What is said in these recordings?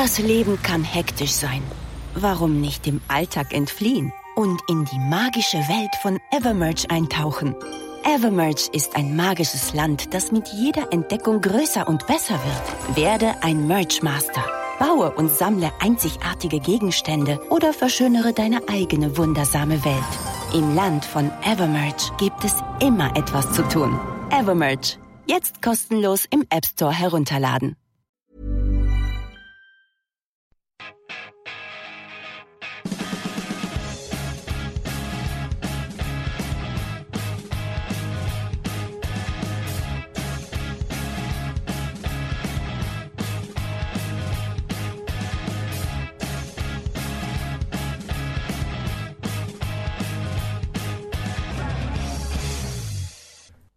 Das Leben kann hektisch sein. Warum nicht dem Alltag entfliehen und in die magische Welt von Evermerge eintauchen? Evermerge ist ein magisches Land, das mit jeder Entdeckung größer und besser wird. Werde ein Merge Master. Baue und sammle einzigartige Gegenstände oder verschönere deine eigene wundersame Welt. Im Land von Evermerge gibt es immer etwas zu tun. Evermerge. Jetzt kostenlos im App Store herunterladen.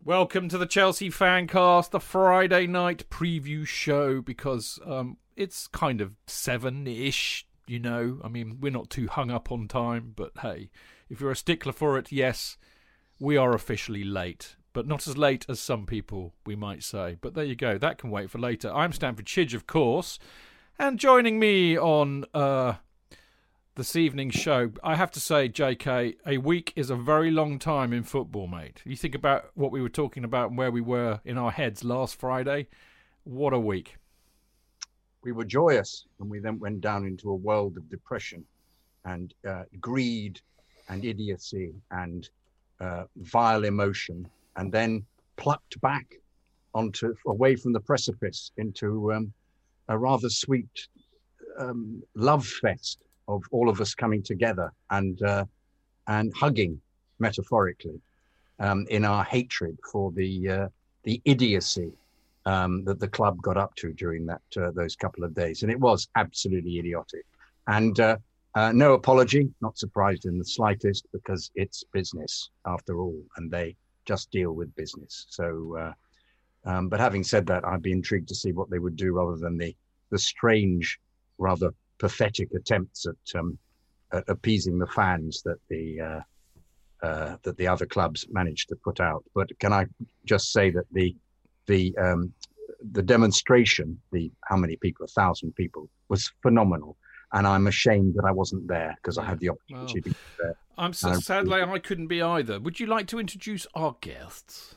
Welcome to the Chelsea Fancast, the Friday night preview show, because um, it's kind of seven ish, you know. I mean, we're not too hung up on time, but hey, if you're a stickler for it, yes, we are officially late. But not as late as some people, we might say. But there you go, that can wait for later. I'm Stamford Chidge, of course, and joining me on uh, this evening's show. I have to say, JK, a week is a very long time in football, mate. You think about what we were talking about and where we were in our heads last Friday. What a week. We were joyous, and we then went down into a world of depression and uh, greed and idiocy and uh, vile emotion, and then plucked back onto away from the precipice into um, a rather sweet um, love fest of all of us coming together and uh, and hugging metaphorically um, in our hatred for the uh, the idiocy um, that the club got up to during that uh, those couple of days, and it was absolutely idiotic. And uh, uh, no apology, not surprised in the slightest, because it's business after all, and they just deal with business. So, uh, um, but having said that, I'd be intrigued to see what they would do rather than the the strange, rather pathetic attempts at, um, at appeasing the fans that the uh, uh, that the other clubs managed to put out. But can I just say that the the um, the demonstration, the how many people, a thousand people, was phenomenal. And I'm ashamed that I wasn't there because I had the opportunity well, to be there. I'm so, sadly I couldn't be either. Would you like to introduce our guests?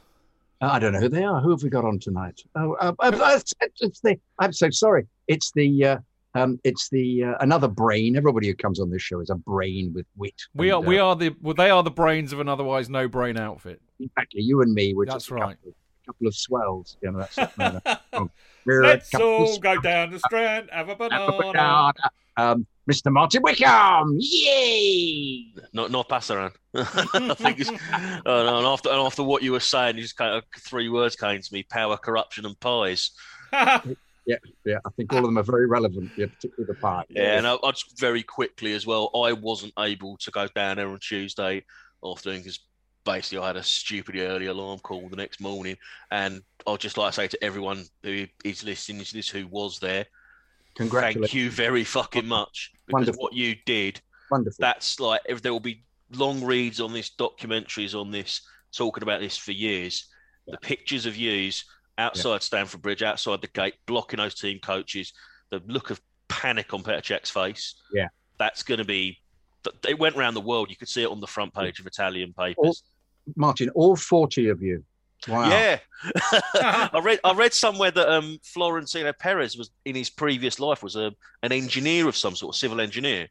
Uh, I don't know who they are. Who have we got on tonight? Oh, uh, uh it's the, I'm so sorry. It's the uh, um, it's the uh, another brain. Everybody who comes on this show is a brain with wit. We and, are we uh, are the well, they are the brains of an otherwise no brain outfit. Exactly, you and me. We're that's just right. Couple, couple, of swells. You know, that's. oh, Let's all go down the strand, have a banana. Have a banana. Um, Mr. Martin Wickham, yay! Not not pass around. I think it's, uh, no, and after and after what you were saying, you just kind of three words came to me: power, corruption, and pies. Yeah, yeah. I think all of them are very relevant, yeah, particularly the part. Yeah, and I, I just very quickly as well. I wasn't able to go down there on Tuesday afternoon because basically I had a stupidly early alarm call the next morning, and I'd just like to say to everyone who is listening to this who was there, congratulations, thank you very fucking much because Wonderful. what you did, Wonderful. That's like if there will be long reads on this, documentaries on this, talking about this for years. Yeah. The pictures of yous outside yeah. Stamford Bridge, outside the gate, blocking those team coaches. The look of panic on Petr Cech's face. Yeah, that's going to be. It went around the world. You could see it on the front page of Italian papers. All, Martin, all forty of you. Wow. Yeah, I read. I read somewhere that um, Florentino Perez was in his previous life was a an engineer of some sort, a civil engineer.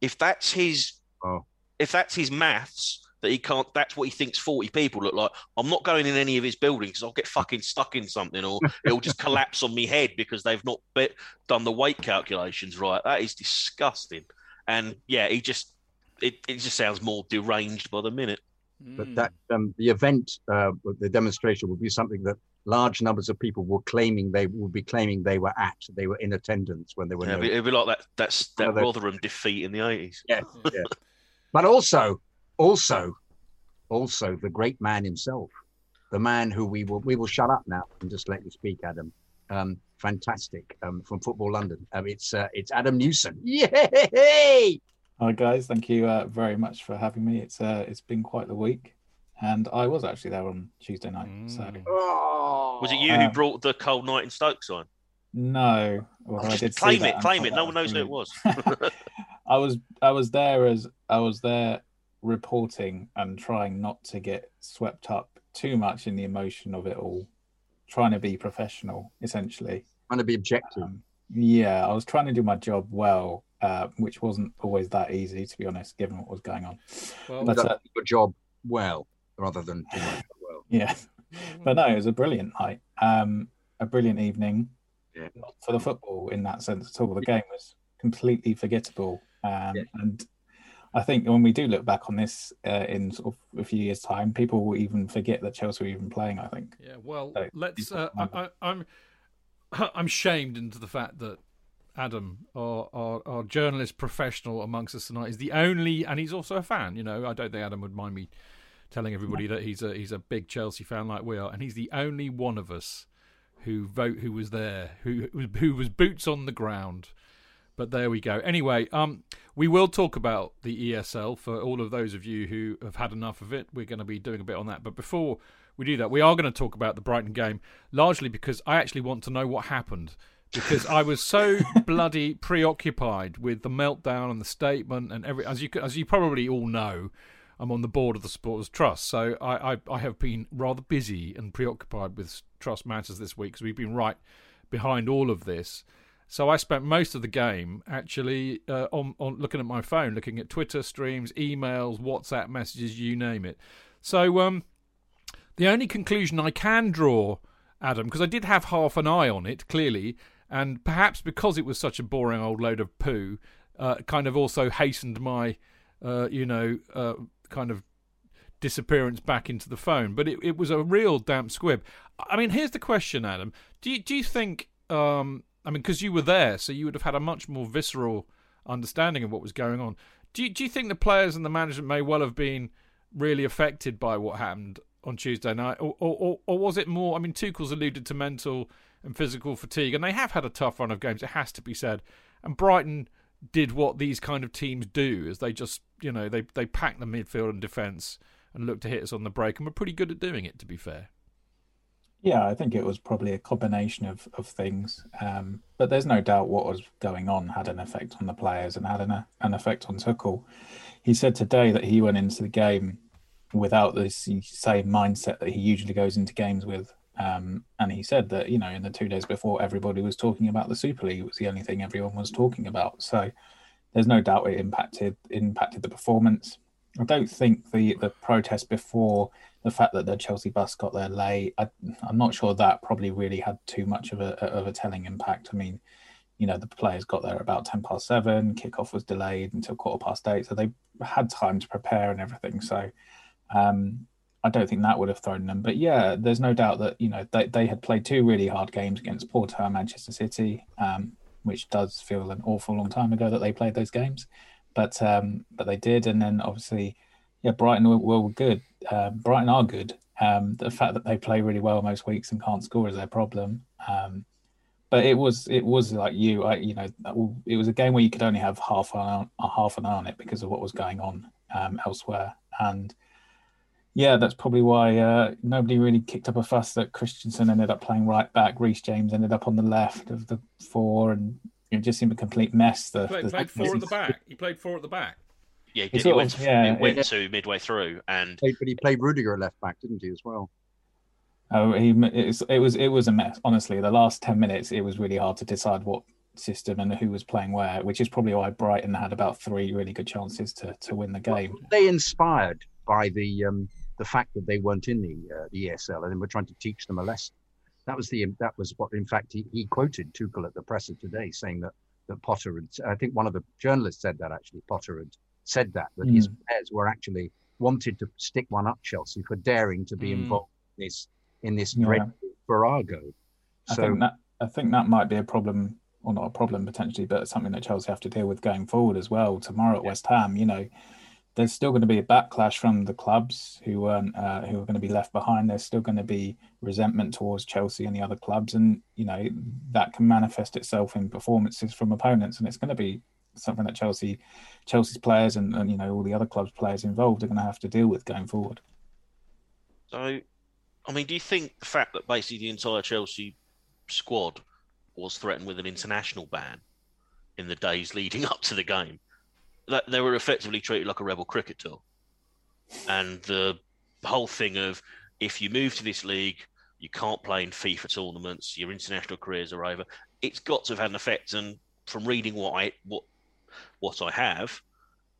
If that's his, oh. if that's his maths, that he can't. That's what he thinks forty people look like. I'm not going in any of his buildings because I'll get fucking stuck in something, or it'll just collapse on me head because they've not bit, done the weight calculations right. That is disgusting. And yeah, he just it, it just sounds more deranged by the minute. But hmm. that um, the event, uh, the demonstration, would be something that large numbers of people were claiming they would be claiming they were at. They were in attendance when they were. Yeah, no... it'd be like that. That's that Rotherham defeat in the eighties. Yeah, yeah. but also also, also the great man himself, the man who we will we will shut up now and just let you speak, Adam. Um, fantastic um, from Football London. Um, it's uh, it's Adam Newson. Yay! Hi guys, thank you uh, very much for having me. It's uh, it's been quite the week, and I was actually there on Tuesday night. Mm. So, oh. was it you who um, brought the cold night in Stokes on? No, well, I did claim it. Claim it. No one knows who it was. I was I was there as I was there reporting and trying not to get swept up too much in the emotion of it all, trying to be professional essentially. Trying to be objective. Um, yeah, I was trying to do my job well, uh, which wasn't always that easy to be honest, given what was going on. Well, but uh, your job well rather than doing it well. Yeah, but no, it was a brilliant night, um, a brilliant evening yeah. for the football in that sense at all. The game was completely forgettable, um, yeah. and I think when we do look back on this uh, in sort of a few years' time, people will even forget that Chelsea were even playing. I think. Yeah. Well, so, let's. Uh, I, I'm. I'm shamed into the fact that Adam, our, our, our journalist professional amongst us tonight, is the only, and he's also a fan. You know, I don't think Adam would mind me telling everybody that he's a he's a big Chelsea fan like we are, and he's the only one of us who vote who was there, who who was boots on the ground. But there we go. Anyway, um, we will talk about the ESL for all of those of you who have had enough of it. We're going to be doing a bit on that. But before we do that, we are going to talk about the Brighton game, largely because I actually want to know what happened. Because I was so bloody preoccupied with the meltdown and the statement and every as you as you probably all know, I'm on the board of the Supporters Trust, so I, I, I have been rather busy and preoccupied with trust matters this week because we've been right behind all of this. So I spent most of the game actually uh, on, on looking at my phone, looking at Twitter streams, emails, WhatsApp messages, you name it. So um, the only conclusion I can draw, Adam, because I did have half an eye on it clearly, and perhaps because it was such a boring old load of poo, uh, kind of also hastened my, uh, you know, uh, kind of disappearance back into the phone. But it, it was a real damp squib. I mean, here's the question, Adam. Do you, do you think? Um, I mean, because you were there, so you would have had a much more visceral understanding of what was going on. Do you, do you think the players and the management may well have been really affected by what happened on Tuesday night, or or, or was it more? I mean, Tuchel's alluded to mental and physical fatigue, and they have had a tough run of games. It has to be said. And Brighton did what these kind of teams do, is they just you know they they pack the midfield and defence and look to hit us on the break, and we're pretty good at doing it. To be fair. Yeah, I think it was probably a combination of, of things. Um, but there's no doubt what was going on had an effect on the players and had an, an effect on Tuchel. He said today that he went into the game without this same mindset that he usually goes into games with. Um, and he said that, you know, in the two days before, everybody was talking about the Super League. It was the only thing everyone was talking about. So there's no doubt it impacted impacted the performance. I don't think the the protest before the fact that the Chelsea bus got there late, I, am not sure that probably really had too much of a of a telling impact. I mean, you know, the players got there about ten past seven. Kickoff was delayed until quarter past eight, so they had time to prepare and everything. So, um, I don't think that would have thrown them. But yeah, there's no doubt that you know they they had played two really hard games against Porto and Manchester City. Um, which does feel an awful long time ago that they played those games, but um, but they did, and then obviously, yeah, Brighton were, were good. Uh, Brighton are good. Um, the fact that they play really well most weeks and can't score is their problem. Um, but it was it was like you, I, you know, it was a game where you could only have half an half an eye on it because of what was going on um, elsewhere, and yeah, that's probably why uh, nobody really kicked up a fuss that Christensen ended up playing right back. Reece James ended up on the left of the four, and it just seemed a complete mess. The, he played, the, played four at the back. He played four at the back. Yeah, he, did. he went, of, yeah, he went yeah. to midway through, and but he played Rudiger left back, didn't he, as well? Oh, he it was, it was a mess. Honestly, the last ten minutes, it was really hard to decide what system and who was playing where, which is probably why Brighton had about three really good chances to to win the game. Well, they inspired by the um, the fact that they weren't in the uh, the ESL and we're trying to teach them a lesson. That was the that was what in fact he, he quoted Tuchel at the presser today saying that that Potter had I think one of the journalists said that actually Potter had said that that mm. his players were actually wanted to stick one up Chelsea for daring to be mm. involved in this in this yeah. dreadful farrago. I think that I think that might be a problem or not a problem potentially, but something that Chelsea have to deal with going forward as well. Tomorrow at yeah. West Ham, you know, there's still going to be a backlash from the clubs who weren't uh, who are going to be left behind. There's still going to be resentment towards Chelsea and the other clubs, and you know that can manifest itself in performances from opponents, and it's going to be something that Chelsea, Chelsea's players, and, and you know all the other clubs' players involved are going to have to deal with going forward. So, I mean, do you think the fact that basically the entire Chelsea squad was threatened with an international ban in the days leading up to the game. That they were effectively treated like a rebel cricket tour, and the whole thing of if you move to this league, you can't play in FIFA tournaments, your international careers are over. It's got to have had an effect. And from reading what I what what I have,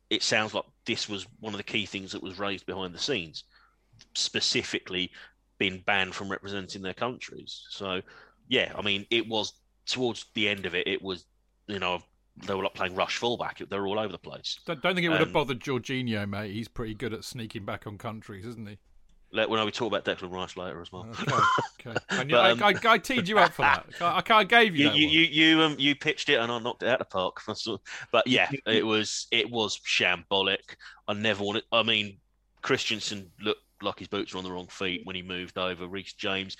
it sounds like this was one of the key things that was raised behind the scenes, specifically being banned from representing their countries. So, yeah, I mean, it was towards the end of it. It was, you know, they were like playing rush fullback. They were all over the place. Don't, think it would um, have bothered Jorginho, mate. He's pretty good at sneaking back on countries, isn't he? Let, when we talk about Declan Rice later as well. Okay, okay. I, knew, but, um, I, I, I, teed you up for that. I, I gave you, you you, you, you, um, you pitched it and I knocked it out of the park. But yeah, it was it was shambolic. I never wanted. I mean, Christensen looked like his boots were on the wrong feet when he moved over. Reece James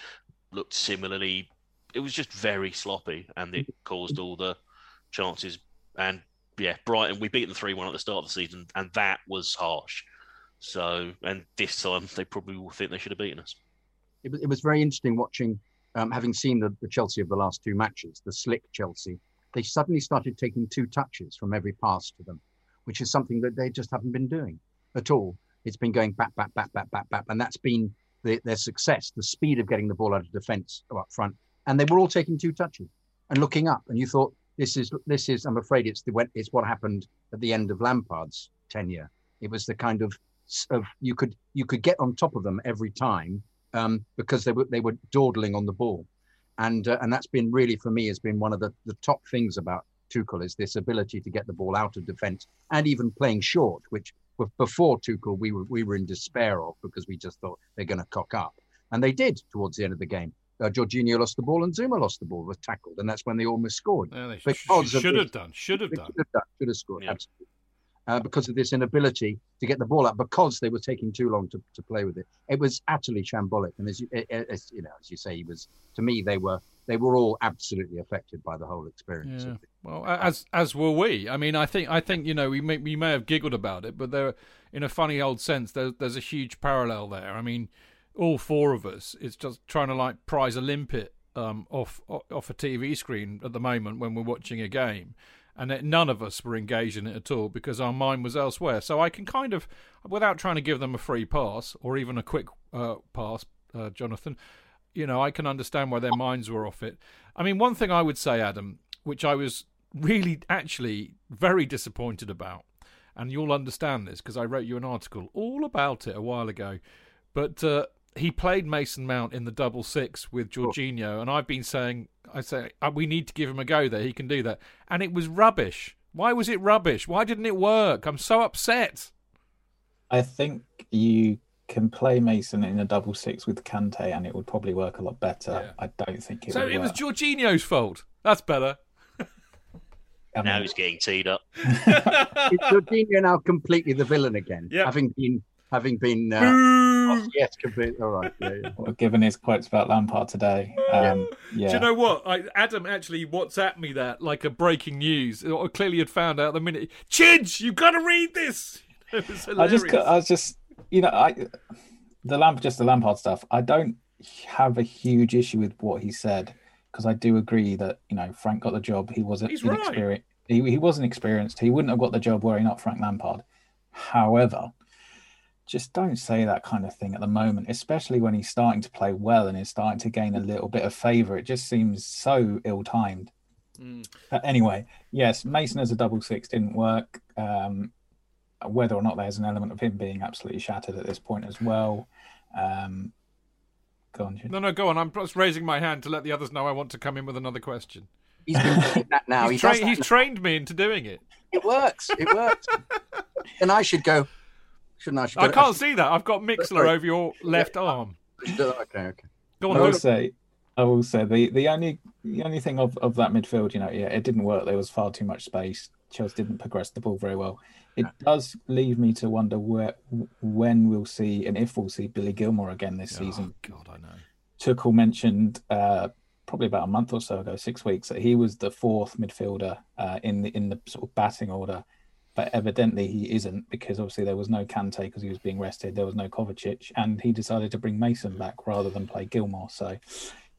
looked similarly. It was just very sloppy, and it caused all the chances. And yeah, Brighton we beat them three one at the start of the season, and that was harsh. So, and this time they probably will think they should have beaten us. It was, it was very interesting watching, um, having seen the, the Chelsea of the last two matches, the slick Chelsea. They suddenly started taking two touches from every pass to them, which is something that they just haven't been doing at all. It's been going back, back, back, back, back, back, and that's been the, their success. The speed of getting the ball out of defence up front, and they were all taking two touches and looking up. And you thought, this is this is. I'm afraid it's the it's what happened at the end of Lampard's tenure. It was the kind of of you could you could get on top of them every time um, because they were they were dawdling on the ball, and uh, and that's been really for me has been one of the the top things about Tuchel is this ability to get the ball out of defence and even playing short, which before Tuchel we were we were in despair of because we just thought they're going to cock up, and they did towards the end of the game. Uh, Jorginho lost the ball and Zouma lost the ball, was tackled, and that's when they almost scored. Yeah, they sh- should have done, should have done, should have done, should have scored. Yeah. Absolutely uh, because of this inability to get the ball up because they were taking too long to, to play with it. It was utterly shambolic, and as you, as you know, as you say, he was to me they were they were all absolutely affected by the whole experience. Yeah. Well, as as were we. I mean, I think I think you know we may we may have giggled about it, but there, in a funny old sense, there, there's a huge parallel there. I mean, all four of us, it's just trying to like prize a limpet um, off off a TV screen at the moment when we're watching a game and that none of us were engaged in it at all because our mind was elsewhere. So I can kind of, without trying to give them a free pass or even a quick uh, pass, uh, Jonathan, you know, I can understand why their minds were off it. I mean, one thing I would say, Adam, which I was really actually very disappointed about, and you'll understand this because I wrote you an article all about it a while ago, but. Uh, he played Mason Mount in the double six with Jorginho, and I've been saying I say uh, we need to give him a go there. He can do that, and it was rubbish. Why was it rubbish? Why didn't it work? I'm so upset. I think you can play Mason in a double six with Kante, and it would probably work a lot better. Yeah. I don't think it. So it work. was Jorginho's fault. That's better. now he's getting teed up. is Jorginho now completely the villain again? Yeah. Having been having been. Uh, Oh, yes, completely. All right. Yeah, yeah. Well, given his quotes about Lampard today, um, yeah. Do you know what? I, Adam actually WhatsApp me that like a breaking news. I clearly had found out the minute. Chidge, you've got to read this. I just, I was just, you know, I the lamp, just the Lampard stuff. I don't have a huge issue with what he said because I do agree that you know Frank got the job. He wasn't inexperienced. Right. He, he wasn't experienced. He wouldn't have got the job were he not Frank Lampard. However, just don't say that kind of thing at the moment, especially when he's starting to play well and is starting to gain a little bit of favour. It just seems so ill timed. Mm. anyway, yes, Mason as a double six didn't work. Um, whether or not there's an element of him being absolutely shattered at this point as well. Um, go on, No, no, go on. I'm just raising my hand to let the others know I want to come in with another question. He's been doing that now. he's, he tra- he's trained me into doing it. It works. It works. and I should go shouldn't I? I can't see that. I've got Mixler over your left yeah. arm. Okay, okay. Go on. I will say, I will say the, the only the only thing of, of that midfield, you know, yeah, it didn't work. There was far too much space. Chelsea didn't progress the ball very well. It yeah. does leave me to wonder where when we'll see and if we'll see Billy Gilmour again this oh, season. God, I know. Tuchel mentioned uh, probably about a month or so ago, six weeks, that he was the fourth midfielder uh, in the in the sort of batting order but evidently he isn't because obviously there was no Kante because he was being rested. There was no Kovacic, and he decided to bring Mason back rather than play Gilmour. So,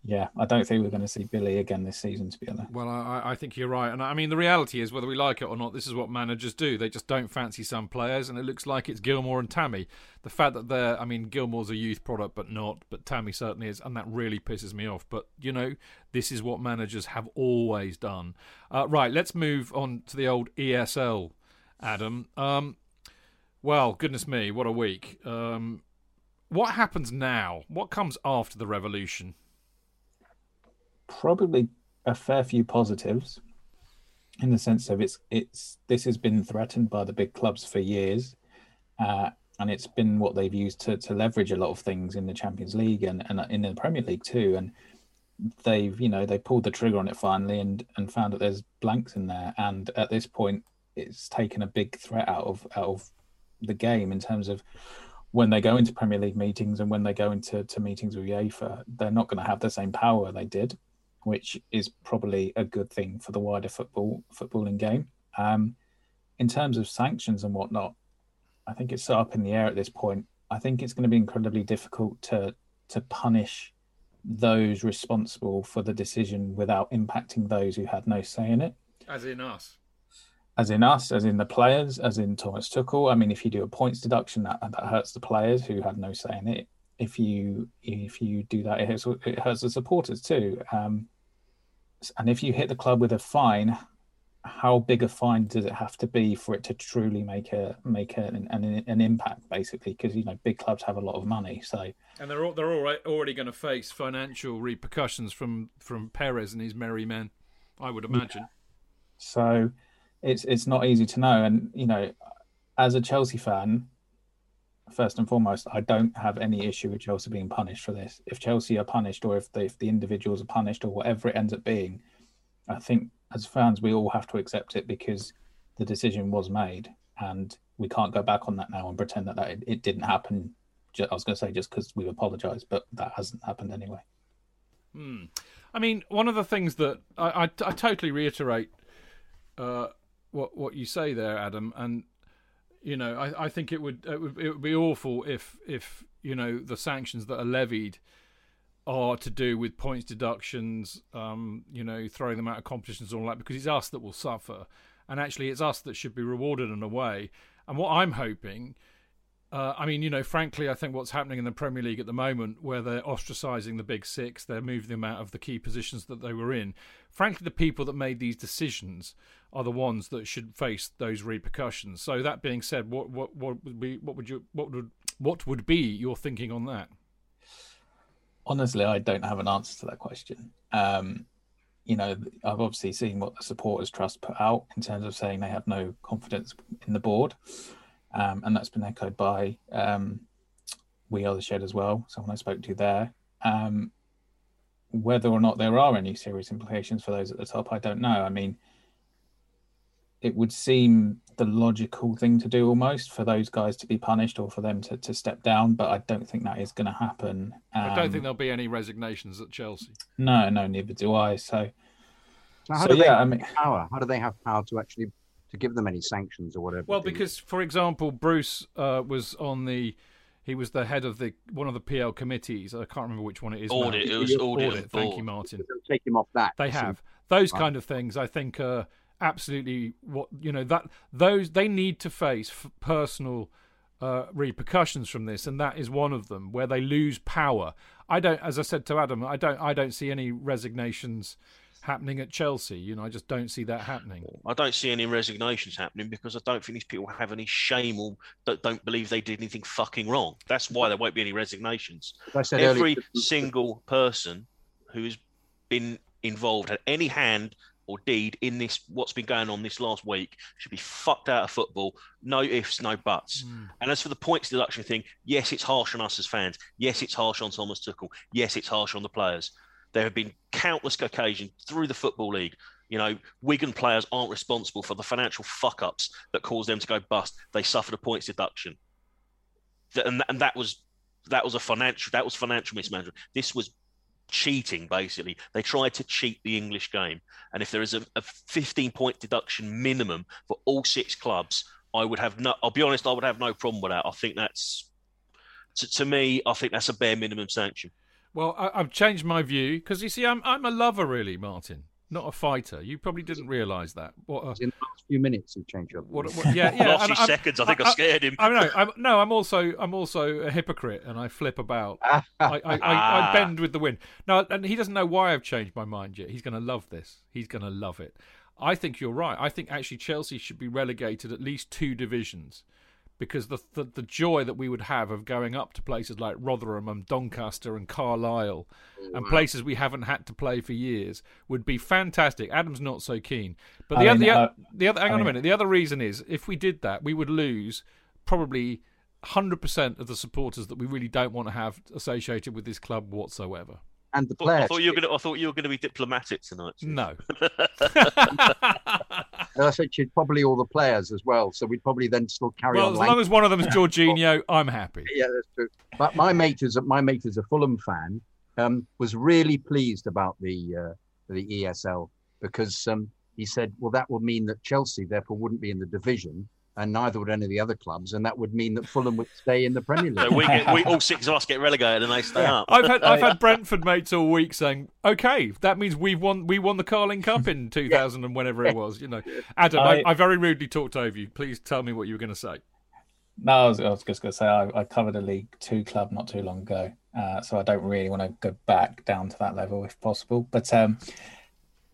Yeah, I don't think we're going to see Billy again this season, to be honest. Well, I, I, think you're right. And I mean, the reality is, whether we like it or not, this is what managers do. They just don't fancy some players, and it looks like it's Gilmour and Tammy. The fact that they're, I mean, Gilmour's a youth product, but not, but Tammy certainly is, and that really pisses me off. But, you know, this is what managers have always done. Uh, right, let's move on to the old ESL, Adam. Um, well, goodness me, what a week. Um, what happens now? What comes after the revolution? probably a fair few positives in the sense of it's it's this has been threatened by the big clubs for years uh, and it's been what they've used to, to leverage a lot of things in the champions league and, and in the premier league too and they've you know they pulled the trigger on it finally and and found that there's blanks in there and at this point it's taken a big threat out of out of the game in terms of when they go into Premier League meetings and when they go into to meetings with UEFA, they're not going to have the same power they did which is probably a good thing for the wider football footballing game. Um, in terms of sanctions and whatnot, I think it's up in the air at this point. I think it's going to be incredibly difficult to to punish those responsible for the decision without impacting those who had no say in it. As in us. As in us, as in the players, as in Thomas Tuchel. I mean, if you do a points deduction, that, that hurts the players who had no say in it. If you if you do that, it hurts, it hurts the supporters too. Um, and if you hit the club with a fine, how big a fine does it have to be for it to truly make a make a, an, an, an impact basically because you know big clubs have a lot of money so and they're all, they're already going to face financial repercussions from from Perez and his merry men I would imagine yeah. so it's it's not easy to know and you know as a Chelsea fan first and foremost, I don't have any issue with Chelsea being punished for this. If Chelsea are punished, or if, if the individuals are punished, or whatever it ends up being, I think as fans we all have to accept it because the decision was made, and we can't go back on that now and pretend that, that it, it didn't happen. I was going to say just because we've apologised, but that hasn't happened anyway. Hmm. I mean, one of the things that I, I, I totally reiterate uh, what what you say there, Adam, and you know, I, I think it would, it would it would be awful if if you know the sanctions that are levied are to do with points deductions, um, you know, throwing them out of competitions and all that, because it's us that will suffer, and actually it's us that should be rewarded in a way. And what I'm hoping uh, I mean, you know, frankly, I think what's happening in the Premier League at the moment, where they're ostracising the big six, they're moving them out of the key positions that they were in. Frankly, the people that made these decisions are the ones that should face those repercussions. So that being said, what what what would be what would you what would what would be your thinking on that? Honestly, I don't have an answer to that question. Um, you know, I've obviously seen what the supporters trust put out in terms of saying they have no confidence in the board um, and that's been echoed by um, We Are the Shed as well, someone I spoke to there. Um, whether or not there are any serious implications for those at the top, I don't know. I mean, it would seem the logical thing to do almost for those guys to be punished or for them to, to step down, but I don't think that is going to happen. I don't think um, there'll be any resignations at Chelsea. No, no, neither do I. So, so how so, do yeah, they I mean, power? How do they have power to actually to give them any sanctions or whatever. Well, because for example, Bruce uh, was on the. He was the head of the one of the PL committees. I can't remember which one it is. Audit. Now. It was audit. audit. Thank you, Martin. Take him off that. They have those right. kind of things. I think are absolutely what you know that those they need to face personal uh, repercussions from this, and that is one of them where they lose power. I don't, as I said to Adam, I don't, I don't see any resignations happening at Chelsea. You know, I just don't see that happening. I don't see any resignations happening because I don't think these people have any shame or don't, don't believe they did anything fucking wrong. That's why there won't be any resignations. Every earlier, single person who's been involved had any hand or deed in this what's been going on this last week should be fucked out of football no ifs no buts mm. and as for the points deduction thing yes it's harsh on us as fans yes it's harsh on thomas tuchel yes it's harsh on the players there have been countless occasions through the Football League. You know, Wigan players aren't responsible for the financial fuck ups that caused them to go bust. They suffered a points deduction. And, and that was that was a financial that was financial mismanagement. This was cheating basically. They tried to cheat the English game. And if there is a, a 15 point deduction minimum for all six clubs, I would have no I'll be honest, I would have no problem with that. I think that's to, to me, I think that's a bare minimum sanction. Well, I, have changed my view because you see, I'm I'm a lover, really, Martin, not a fighter. You probably didn't realise that. What a, in the last few minutes, you changed your. What, what, yeah, yeah. last few I'm, seconds, I think I, I, scared him. I know. I'm, no, I'm also I'm also a hypocrite, and I flip about. I, I, I, I, ah. bend with the wind. No, and he doesn't know why I've changed my mind yet. He's going to love this. He's going to love it. I think you're right. I think actually Chelsea should be relegated at least two divisions because the, the, the joy that we would have of going up to places like Rotherham and Doncaster and Carlisle oh, and places we haven't had to play for years would be fantastic. Adam's not so keen, but the, I mean, other, the, uh, the other hang I on mean, a minute. The other reason is if we did that, we would lose probably hundred percent of the supporters that we really don't want to have associated with this club whatsoever and the players. I thought you were going to. I thought you were going to be diplomatic tonight. No. I said she'd probably all the players as well, so we'd probably then still carry well, on. as long as one of them is Jorginho, I'm happy. Yeah, that's true. But my mate is my mate is a Fulham fan. Um, was really pleased about the uh, the ESL because um, he said, well, that would mean that Chelsea therefore wouldn't be in the division and neither would any of the other clubs, and that would mean that Fulham would stay in the Premier League. So we, get, we all six of us get relegated, and they stay yeah. up. I've had I've had Brentford mates all week saying, "Okay, that means we've won we won the Carling Cup in 2000 yeah. and whenever it was." You know, Adam, I, I, I, very rudely talked over you. Please tell me what you were going to say. No, I was, I was just going to say I, I, covered a League Two club not too long ago, uh, so I don't really want to go back down to that level if possible. But um,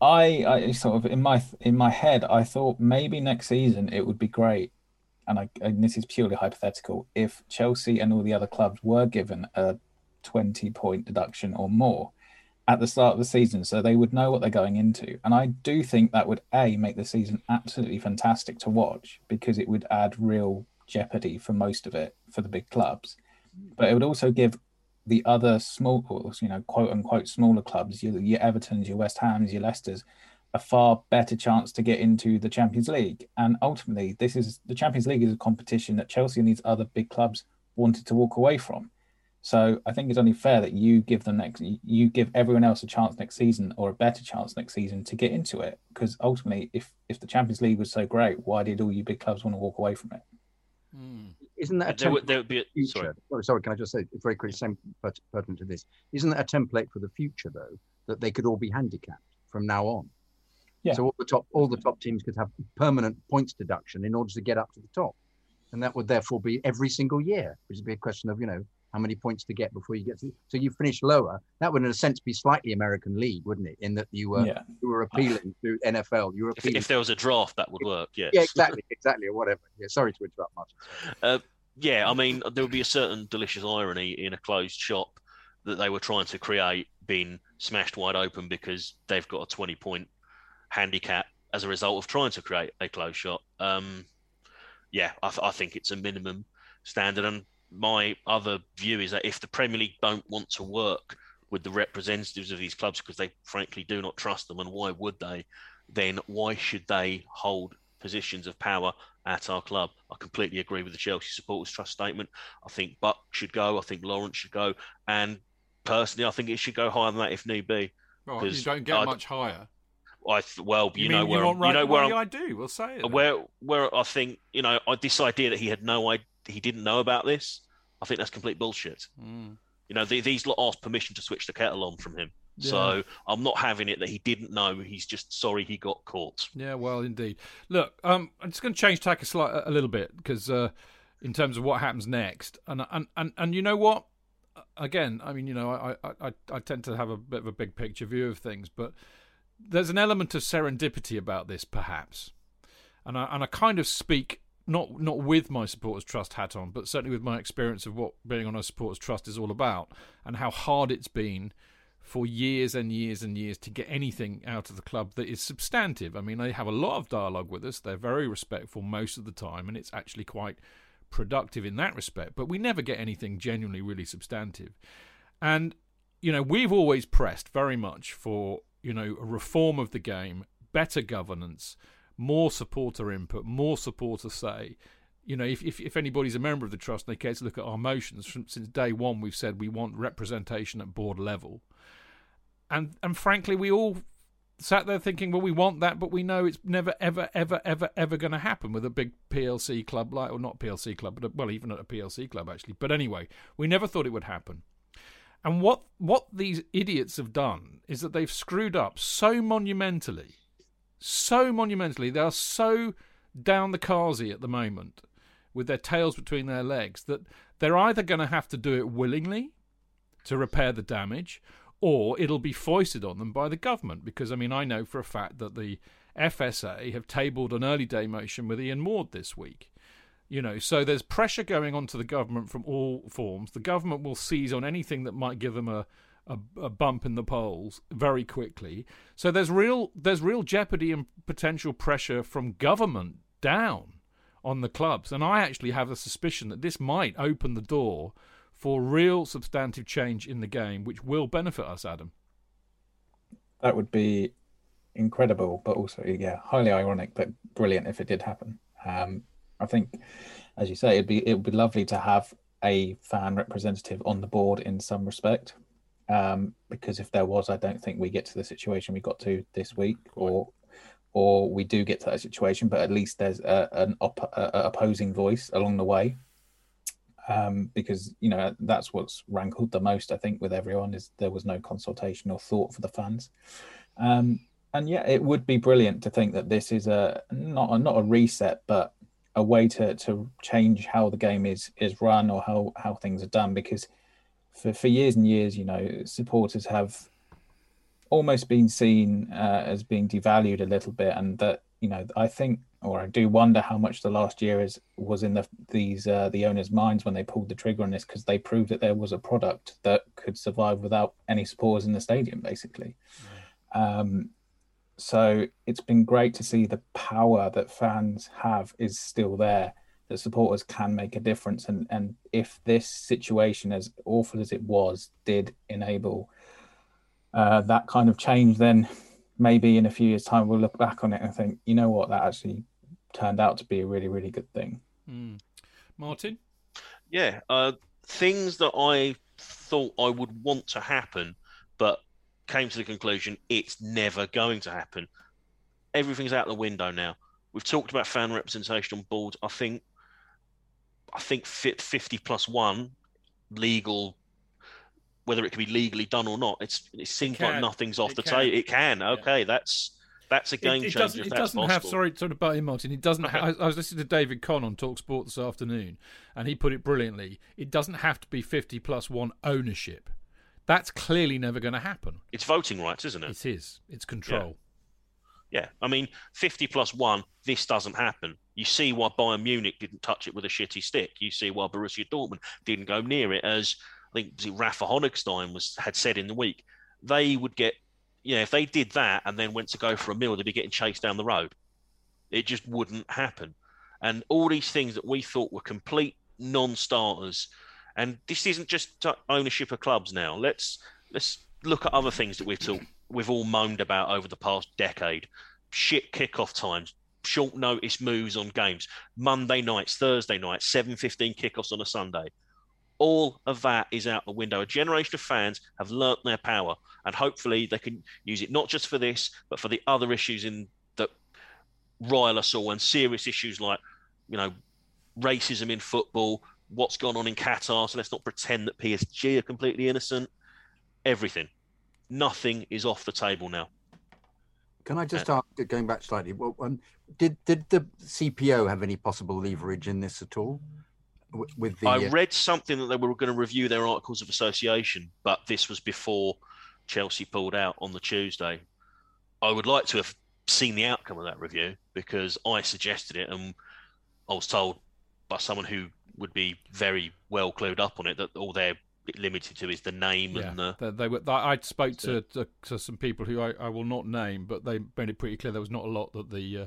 I, I sort of in my in my head, I thought maybe next season it would be great, and, I, and this is purely hypothetical. If Chelsea and all the other clubs were given a twenty point deduction or more at the start of the season, so they would know what they're going into, and I do think that would a make the season absolutely fantastic to watch because it would add real jeopardy for most of it for the big clubs, but it would also give the other small, you know, quote unquote smaller clubs, your, your Everton's, your West Ham's, your Leicester's, a far better chance to get into the Champions League. And ultimately, this is the Champions League is a competition that Chelsea and these other big clubs wanted to walk away from. So I think it's only fair that you give them next, you give everyone else a chance next season or a better chance next season to get into it. Because ultimately, if if the Champions League was so great, why did all you big clubs want to walk away from it? Mm. Isn't that a there, would, there would be a, sorry. Oh, sorry, can I just say very quickly, same pertinent to this? Isn't that a template for the future though, that they could all be handicapped from now on? Yeah. So all the top all the top teams could have permanent points deduction in order to get up to the top, and that would therefore be every single year, which would be a question of you know how many points to get before you get to. So you finish lower. That would, in a sense, be slightly American League, wouldn't it? In that you were yeah. you were appealing to NFL. You were if, if, there was a draft, that would work. Yes. Yeah, exactly, exactly, or whatever. Yeah, sorry to interrupt, Martin. Uh, yeah, I mean, there would be a certain delicious irony in a closed shop that they were trying to create being smashed wide open because they've got a twenty point handicap as a result of trying to create a closed shot. Um, yeah, I, th- I, think it's a minimum standard. And my other view is that if the Premier League don't want to work with the representatives of these clubs because they frankly do not trust them, and why would they? Then why should they hold positions of power at our club? I completely agree with the Chelsea supporters trust statement. I think Buck should go. I think Lawrence should go, and personally, I think it should go higher than that if need be. Well, you don't get I'd, much higher. I well, you, you know where you, I'm, you know where i do. We'll say it. Where where I think you know this idea that he had no idea, he didn't know about this. I think that's complete bullshit. Mm. You know, the, these lot asked permission to switch the kettle on from him. Yeah. So I'm not having it that he didn't know. He's just sorry he got caught. Yeah, well, indeed. Look, um, I'm just going to change tack a, slight, a little bit because uh, in terms of what happens next, and and and and you know what? Again, I mean, you know, I I I tend to have a bit of a big picture view of things, but there's an element of serendipity about this, perhaps, and I and I kind of speak not not with my supporters trust hat on, but certainly with my experience of what being on a supporters trust is all about, and how hard it's been for years and years and years to get anything out of the club that is substantive. I mean, they have a lot of dialogue with us. They're very respectful most of the time, and it's actually quite productive in that respect. But we never get anything genuinely really substantive. And you know, we've always pressed very much for you know, a reform of the game, better governance, more supporter input, more supporter say. You know, if, if, if anybody's a member of the trust and they care to look at our motions, from, since day one we've said we want representation at board level. And and frankly, we all sat there thinking, well, we want that, but we know it's never, ever, ever, ever, ever going to happen with a big PLC club like, or not PLC club, but a, well, even at a PLC club actually. But anyway, we never thought it would happen. And what what these idiots have done is that they've screwed up so monumentally, so monumentally. They are so down the carsy at the moment with their tails between their legs that they're either going to have to do it willingly to repair the damage or it'll be foisted on them by the government because I mean I know for a fact that the FSA have tabled an early day motion with Ian Ward this week. You know, so there's pressure going on to the government from all forms. The government will seize on anything that might give them a, a, a bump in the polls very quickly. So there's real there's real jeopardy and potential pressure from government down on the clubs. And I actually have a suspicion that this might open the door for real substantive change in the game, which will benefit us, Adam. That would be incredible, but also, yeah, highly ironic, but brilliant if it did happen. Um, I think, as you say, it'd be it would be lovely to have a fan representative on the board in some respect. Um, because if there was, I don't think we get to the situation we got to this week, or or we do get to that situation, but at least there's a, an op- a opposing voice along the way. Um, because you know that's what's rankled the most, I think, with everyone is there was no consultation or thought for the fans. Um, and yeah, it would be brilliant to think that this is a not a, not a reset, but a way to to change how the game is is run or how how things are done. Because for for years and years, you know, supporters have almost been seen uh, as being devalued a little bit, and that you know I think or I do wonder how much the last year is was in the these uh, the owners' minds when they pulled the trigger on this because they proved that there was a product that could survive without any supporters in the stadium, basically. Um, so it's been great to see the power that fans have is still there. That supporters can make a difference, and and if this situation, as awful as it was, did enable uh, that kind of change, then maybe in a few years' time we'll look back on it and think, you know what, that actually turned out to be a really, really good thing. Mm. Martin? Yeah, uh, things that I thought I would want to happen, but came to the conclusion it's never going to happen. Everything's out the window now. We've talked about fan representation on boards. I think, I think fit fifty plus one legal whether it can be legally done or not. It's it seems it like nothing's off it the table. It can. Okay, yeah. that's that's a game it, changer. Doesn't, it doesn't have. Sorry, sort of about him, Martin. It doesn't. Okay. I, I, was listening to David Conn on Talk Sport this afternoon, and he put it brilliantly. It doesn't have to be fifty plus one ownership. That's clearly never going to happen. It's voting rights, isn't it? It is. It's control. Yeah. I mean, 50 plus one, this doesn't happen. You see why Bayern Munich didn't touch it with a shitty stick. You see why Borussia Dortmund didn't go near it as I think was Rafa Honigstein was had said in the week, they would get, you know, if they did that and then went to go for a meal, they'd be getting chased down the road. It just wouldn't happen. And all these things that we thought were complete non-starters, and this isn't just ownership of clubs now. Let's let's look at other things that we've talked, we've all moaned about over the past decade. Shit kickoff times, short notice moves on games, Monday nights, Thursday nights, seven fifteen kickoffs on a Sunday all of that is out the window. A generation of fans have learnt their power, and hopefully they can use it not just for this, but for the other issues in that rile us all, and serious issues like, you know, racism in football, what's gone on in Qatar. So let's not pretend that PSG are completely innocent. Everything, nothing is off the table now. Can I just ask, going back slightly, well, um, did did the CPO have any possible leverage in this at all? with the. I uh, read something that they were going to review their articles of association, but this was before Chelsea pulled out on the Tuesday. I would like to have seen the outcome of that review because I suggested it, and I was told by someone who would be very well clued up on it that all limited to is the name yeah, and the. They, they were. I spoke to, to, to some people who I, I will not name, but they made it pretty clear there was not a lot that the uh,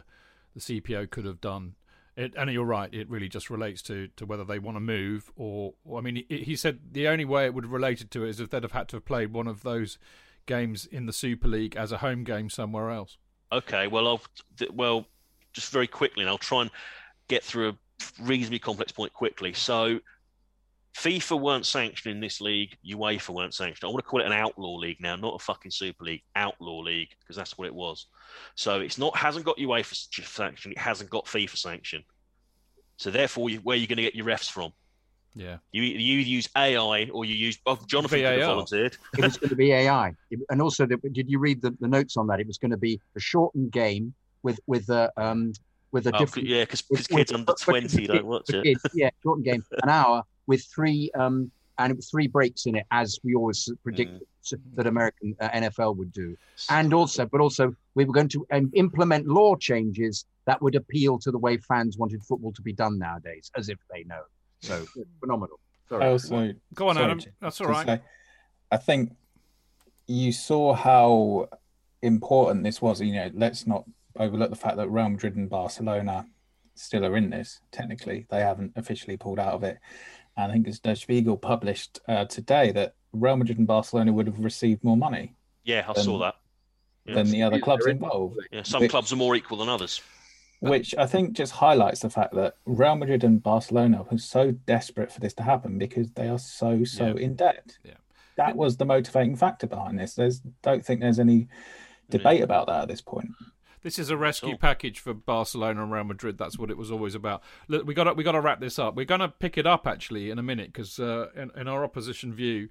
the CPO could have done it, and you're right. It really just relates to, to whether they want to move or, or I mean, he, he said the only way it would have related to it is if they'd have had to have played one of those games in the Super League as a home game somewhere else. Okay, well, I'll well just very quickly, and I'll try and get through a reasonably complex point quickly. So FIFA weren't sanctioning this league. UEFA weren't sanctioned. I want to call it an outlaw league now, not a fucking super league. Outlaw league because that's what it was. So it's not hasn't got UEFA sanction. It hasn't got FIFA sanction. So therefore, where are you going to get your refs from? Yeah. You you use AI or you use oh, Jonathan could volunteered. It was going to be AI, and also the, did you read the, the notes on that? It was going to be a shortened game with with a um with a oh, different yeah because kids under twenty don't watch it. Kids, yeah, shortened game, an hour with three um and it was three breaks in it as we always predicted mm. that American uh, NFL would do, and also but also we were going to um, implement law changes that would appeal to the way fans wanted football to be done nowadays, as if they know. So phenomenal. Sorry. Also, go on, sorry, Adam. That's all right. Say, I think you saw how important this was. You know, let's not overlook the fact that Real Madrid and Barcelona still are in this. Technically, they haven't officially pulled out of it. And I think it's Der Spiegel published uh, today that Real Madrid and Barcelona would have received more money. Yeah, I than, saw that. Yeah. Than the other clubs involved. Yeah, some which, clubs are more equal than others which I think just highlights the fact that Real Madrid and Barcelona were so desperate for this to happen because they are so so yeah. in debt. Yeah. That was the motivating factor behind this. There's don't think there's any debate yeah. about that at this point. This is a rescue package for Barcelona and Real Madrid. That's what it was always about. Look, we got to, we got to wrap this up. We're going to pick it up actually in a minute because uh, in, in our opposition view,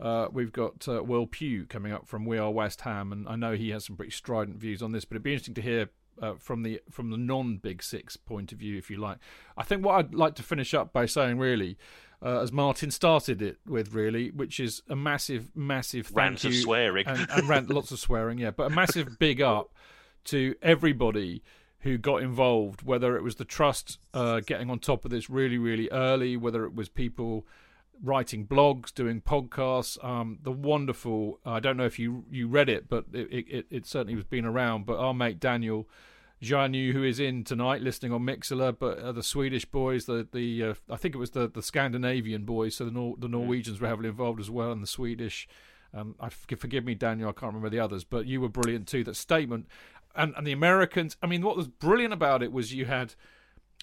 uh, we've got uh, Will Pugh coming up from We Are West Ham, and I know he has some pretty strident views on this. But it'd be interesting to hear uh, from the from the non Big Six point of view, if you like. I think what I'd like to finish up by saying, really, uh, as Martin started it with, really, which is a massive, massive thank rant you of swearing and, and rant, lots of swearing, yeah, but a massive big up to everybody who got involved, whether it was the trust uh, getting on top of this really, really early, whether it was people writing blogs, doing podcasts. Um, the wonderful, I don't know if you you read it, but it, it, it certainly was been around. But our mate Daniel Janu, who is in tonight, listening on Mixlr, but uh, the Swedish boys, the the uh, I think it was the the Scandinavian boys, so the Nor- the Norwegians were heavily involved as well, and the Swedish. Um, I forgive me, Daniel. I can't remember the others, but you were brilliant too. That statement, and and the Americans. I mean, what was brilliant about it was you had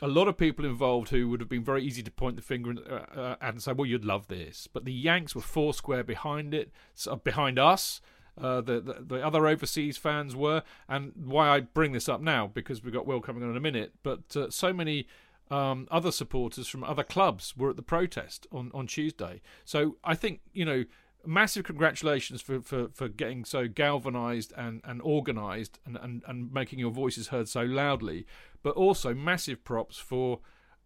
a lot of people involved who would have been very easy to point the finger uh, uh, and say, "Well, you'd love this," but the Yanks were four square behind it, so behind us. Uh, the, the, the other overseas fans were, and why I bring this up now because we've got Will coming on in a minute. But uh, so many um, other supporters from other clubs were at the protest on on Tuesday. So I think you know massive congratulations for, for, for getting so galvanized and, and organized and, and, and making your voices heard so loudly but also massive props for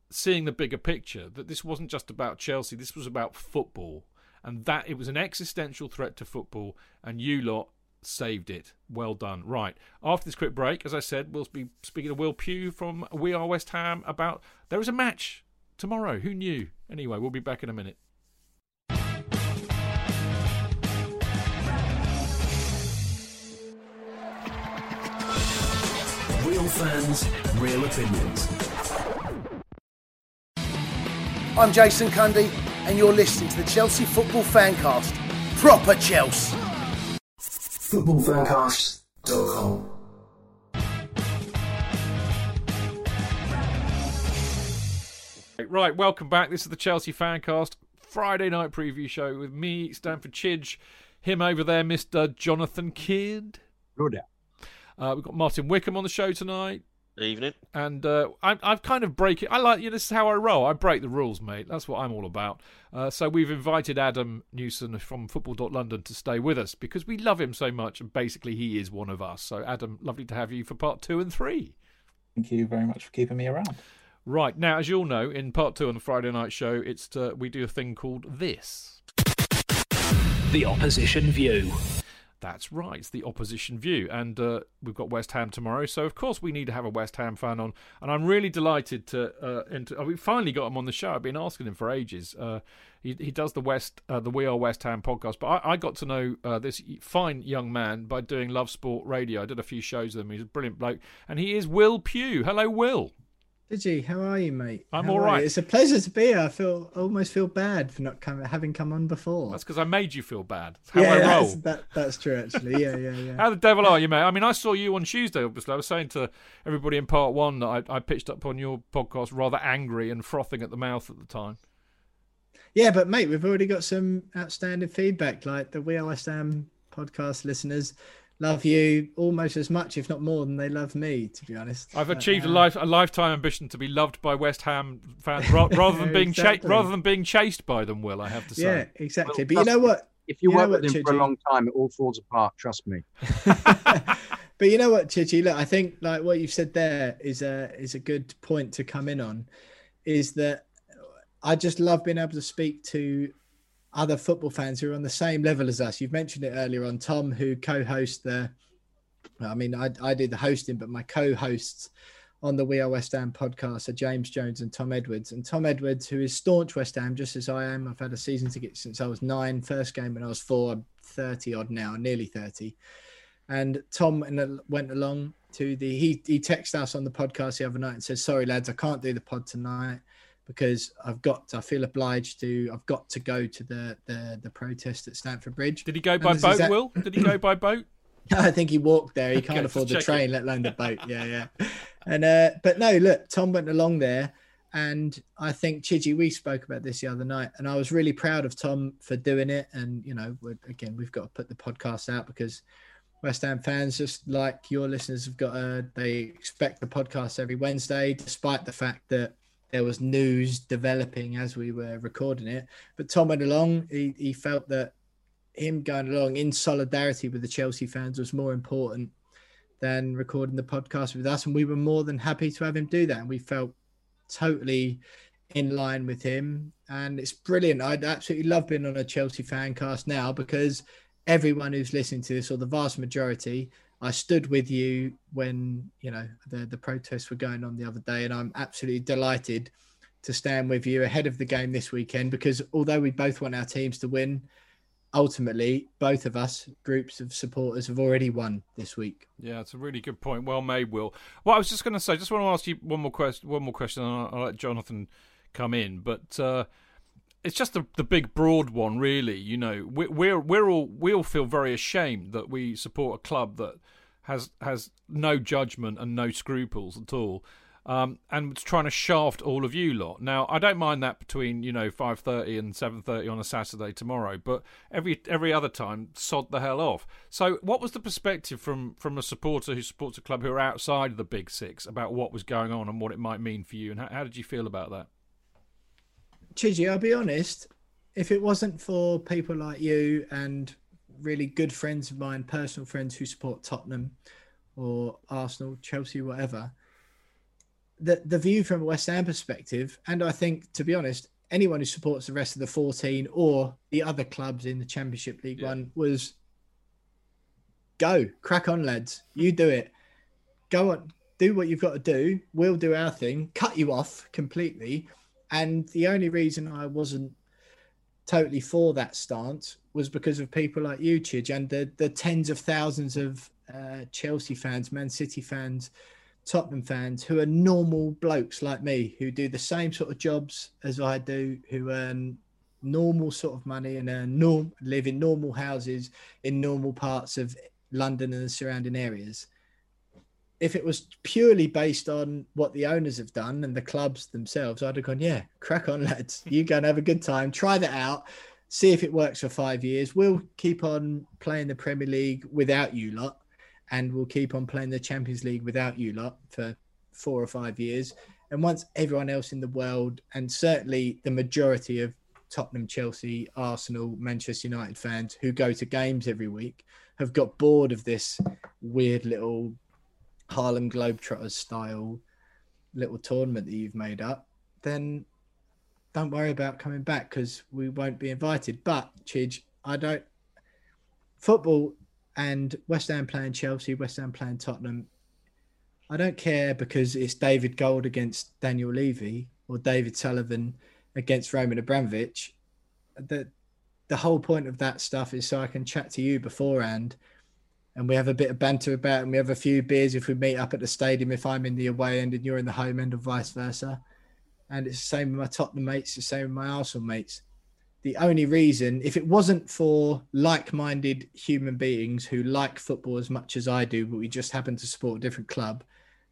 seeing the bigger picture that this wasn't just about Chelsea, this was about football, and that it was an existential threat to football, and you lot saved it. Well done. Right. After this quick break, as I said, we'll be speaking to Will Pugh from We Are West Ham about there is a match tomorrow. Who knew? Anyway, we'll be back in a minute. Fans, real opinions. I'm Jason Cundy, and you're listening to the Chelsea Football Fancast. Proper Chelsea. Footballfancast.com. Right, welcome back. This is the Chelsea Fancast Friday night preview show with me, Stamford Chidge, him over there, Mr. Jonathan Kydd. Good. Uh, we've got Martin Wickham on the show tonight. Evening. And uh, I, I've kind of break it. I like you. Know, this is how I roll. I break the rules, mate. That's what I'm all about. Uh, so we've invited Adam Newson from Football.London to stay with us because we love him so much, and basically he is one of us. So Adam, lovely to have you for part two and three. Thank you very much for keeping me around. Right now, as you all know, in part two on the Friday night show, it's to, we do a thing called this. The opposition view. That's right, the opposition view. And uh, we've got West Ham tomorrow, so of course we need to have a West Ham fan on. And I'm really delighted to. Uh, enter, oh, we finally got him on the show. I've been asking him for ages. Uh, he, he does the West, uh, the We Are West Ham podcast. But I, I got to know uh, this fine young man by doing Love Sport Radio. I did a few shows with him. He's a brilliant bloke. And he is Will Pugh. Hello, Will. Digi, how are you, mate? I'm how all right. It's a pleasure to be here. I feel I almost feel bad for not coming, having come on before. That's because I made you feel bad. That's how yeah, I roll. That's, that, that's true, actually. Yeah, yeah, yeah. how the devil are you, mate? I mean, I saw you on Tuesday. Obviously, I was saying to everybody in part one that I, I pitched up on your podcast rather angry and frothing at the mouth at the time. Yeah, but mate, we've already got some outstanding feedback. Like the We Are West Ham podcast listeners love you almost as much, if not more, than they love me. To be honest, I've achieved uh, a life a lifetime ambition to be loved by West Ham fans rather than being exactly. cha- rather than being chased by them. Will I have to say? Yeah, exactly. Well, but you know what? If you, you work with him for a long time, it all falls apart. Trust me. but you know what, Chichi? Look, I think like what you've said there is a is a good point to come in on. Is that I just love being able to speak to other football fans who are on the same level as us. You've mentioned it earlier on, Tom, who co-hosts the. I mean, I, I did the hosting, but my co-hosts on the We Are West Ham podcast are James Jones and Tom Edwards. And Tom Edwards, who is staunch West Ham, just as I am. I've had a season ticket since I was nine. First game when I was four. I'm 30 odd now, nearly 30. And Tom uh, went along to the. He he texted us on the podcast the other night and said, "Sorry lads, I can't do the pod tonight." Because I've got I feel obliged to I've got to go to the the, the protest at Stamford Bridge. Did he go by boat. Will? Did he go by boat? I think he walked there. He can't okay, afford the train, let alone the boat. Yeah, yeah. And uh but no, look, Tom went along there and I think Chigi, we spoke about this the other night, and I was really proud of Tom for doing it. And you know, again, we've got to put the podcast out because West Ham fans, just like your listeners, have got a they expect the podcast every Wednesday, despite the fact that there was news developing as we were recording it. But Tom went along. He, he felt that him going along in solidarity with the Chelsea fans was more important than recording the podcast with us. And we were more than happy to have him do that. And we felt totally in line with him. And it's brilliant. I'd absolutely love being on a Chelsea fan cast now because everyone who's listening to this, or the vast majority, I stood with you when you know the the protests were going on the other day, and I'm absolutely delighted to stand with you ahead of the game this weekend because although we both want our teams to win, ultimately both of us groups of supporters have already won this week. Yeah, it's a really good point. Well made, Will. Well, I was just going to say, just want to ask you one more question. One more question, and I'll, let Jonathan come in, but. Uh, it's just the the big broad one, really. You know, we, we're we're all we all feel very ashamed that we support a club that has has no judgment and no scruples at all, um, and trying to shaft all of you lot. Now, I don't mind that between you know five thirty and seven thirty on a Saturday tomorrow, but every every other time, sod the hell off. So, what was the perspective from from a supporter who supports a club who are outside of the Big Six about what was going on and what it might mean for you, and how, how did you feel about that? Chigi, I'll be honest. If it wasn't for people like you and really good friends of mine, personal friends who support Tottenham or Arsenal, Chelsea, whatever, the the view from a West Ham perspective, and I think to be honest, anyone who supports the rest of the 14 or the other clubs in the Championship League yeah. One was go, crack on, lads. You do it. Go on, do what you've got to do. We'll do our thing, cut you off completely and the only reason I wasn't totally for that stance was because of people like you, Chidge, and the, the tens of thousands of uh, Chelsea fans, Man City fans, Tottenham fans who are normal blokes like me who do the same sort of jobs as I do, who earn normal sort of money and earn norm, live in normal houses in normal parts of London and the surrounding areas if it was purely based on what the owners have done and the clubs themselves, I'd have gone, yeah, crack on, lads. You go and have a good time. Try that out. See if it works for five years. We'll keep on playing the Premier League without you lot, and we'll keep on playing the Champions League without you lot for four or five years. And once everyone else in the world, and certainly the majority of Tottenham, Chelsea, Arsenal, Manchester United fans who go to games every week have got bored of this weird little Harlem Globetrotters style little tournament that you've made up, then don't worry about coming back because we won't be invited. But Chidge, I don't football and West Ham playing Chelsea, West Ham playing Tottenham. I don't care because it's David Gold against Daniel Levy or David Sullivan against Roman Abramovich. The the whole point of that stuff is so I can chat to you beforehand and we have a bit of banter about and we have a few beers if we meet up at the stadium if I'm in the away end and you're in the home end or vice versa. And it's the same with my Tottenham mates, the same with my Arsenal mates. The only reason, if it wasn't for like minded human beings who like football as much as I do, but we just happen to support a different club,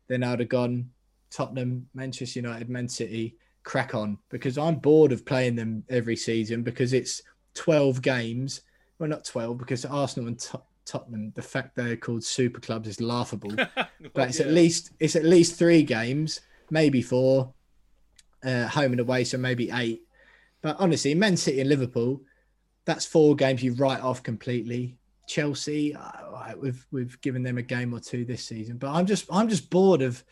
then I'd have gone Tottenham, Manchester United, Man City, crack on because I'm bored of playing them every season because it's 12 games. Well, not 12 because Arsenal and Tottenham, the fact they're called super clubs is laughable. well, but it's yeah. at least it's at least three games, maybe four, uh, home and away, so maybe eight. But honestly, Man City and Liverpool, that's four games you write off completely. Chelsea, uh, we've we've given them a game or two this season, but I'm just I'm just bored of